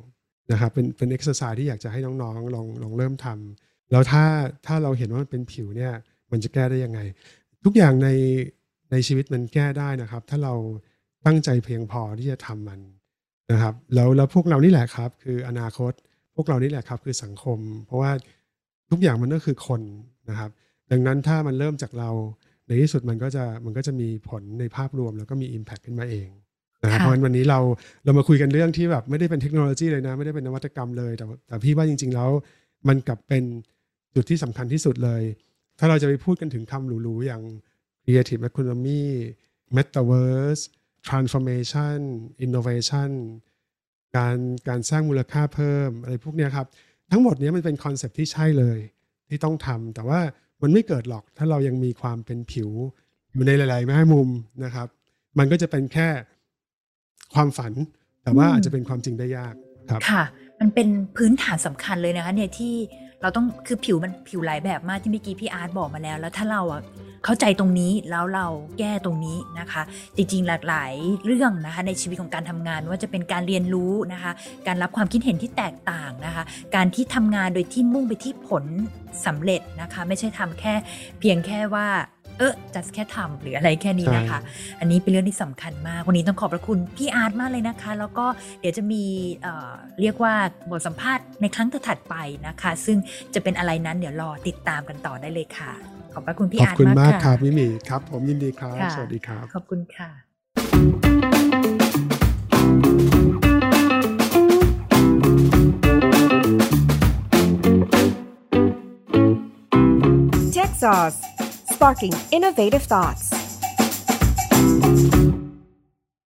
นะครับเป็นเป็นเอ็กซ์ไซส์ที่อยากจะให้น้องๆลองลองเริ่มทำแล้วถ้าถ้าเราเห็นว่ามันเป็นผิวเนี่ยมันจะแก้ได้ยังไง ทุกอย่างในในชีวิตมันแก้ได้นะครับ ถ้าเราตั้งใจเพียงพอที่จะทำมันนะครับแล้วแล้วพวกเรานี่แหละครับ คืออนาคตพวกเรานี่แหละครับคือสังคม เพราะว่าทุกอย่างมันก็คือคนนะครับ ดังนั้นถ้ามันเริ่มจากเรา ในที่สุดมันก็จะมันก็จะมีผลในภาพรวมแล้วก็มี Impact ขึ้นมาเองนะครับค่ะเพราะฉะนั้นวันนี้เราเรามาคุยกันเรื่องที่แบบไม่ได้เป็นเทคโนโลยีเลยนะ ไม่ได้เป็นนวัตกรรมเลย แต่แต่พี่ว่าจริง ๆ แล้ว มันกลับเป็นจุดที่สำคัญที่สุดเลย ถ้าเราจะไปพูดกันถึงคำหรูๆอย่าง creative economy metaverse transformation innovation การการสร้างมูลค่าเพิ่มอะไรพวกเนี้ยครับ ทั้งหมดเนี้ยมันเป็น concept ที่ใช่เลยที่ต้องทำแต่ว่า มันไม่เกิดหรอกถ้าเรายังมีความเป็นผิวอยู่ในหลาย ๆ แง่มุมนะครับ มันก็จะเป็นแค่ความฝัน แต่ว่าอาจจะเป็นความจริงได้ยากครับค่ะ มันเป็นพื้นฐานสำคัญเลยนะคะเนี่ยที่เราต้องคือผิวมันผิวหลายแบบมากที่เมื่อกี้พี่อาร์ตบอกมาแล้ว แล้วถ้าเราอะ เข้าใจตรงนี้แล้วเราแก้ตรงนี้นะคะ จริงๆ หลากหลายเรื่องนะคะในชีวิตของการทำงานว่าจะเป็นการเรียนรู้นะคะ การรับความคิดเห็นที่แตกต่างนะคะ การที่ทำงานโดยที่มุ่งไปที่ผลสำเร็จนะคะ ไม่ใช่ทำแค่เพียงแค่ว่าเออจัดแค่ทำหรืออะไรแค่นี้นะคะ อันนี้เป็นเรื่องที่สำคัญมาก วันนี้ต้องขอบพระคุณพี่อาร์ตมากเลยนะคะ แล้วก็เดี๋ยวจะมีเอ่อเรียกว่าบทสัมภาษณ์ในครั้งถัดๆไปนะคะ ซึ่งจะเป็นอะไรนั้นเดี๋ยวรอติดตามกันต่อได้เลยค่ะ ขอบพระคุณพี่ขอบอาร์ตคุณมากมากค่ะครับมิมีครับ ผมยินดีครับค่ะสวัสดีครับ ขอบคุณค่ะ Tech Sauce, sparking innovative thoughts.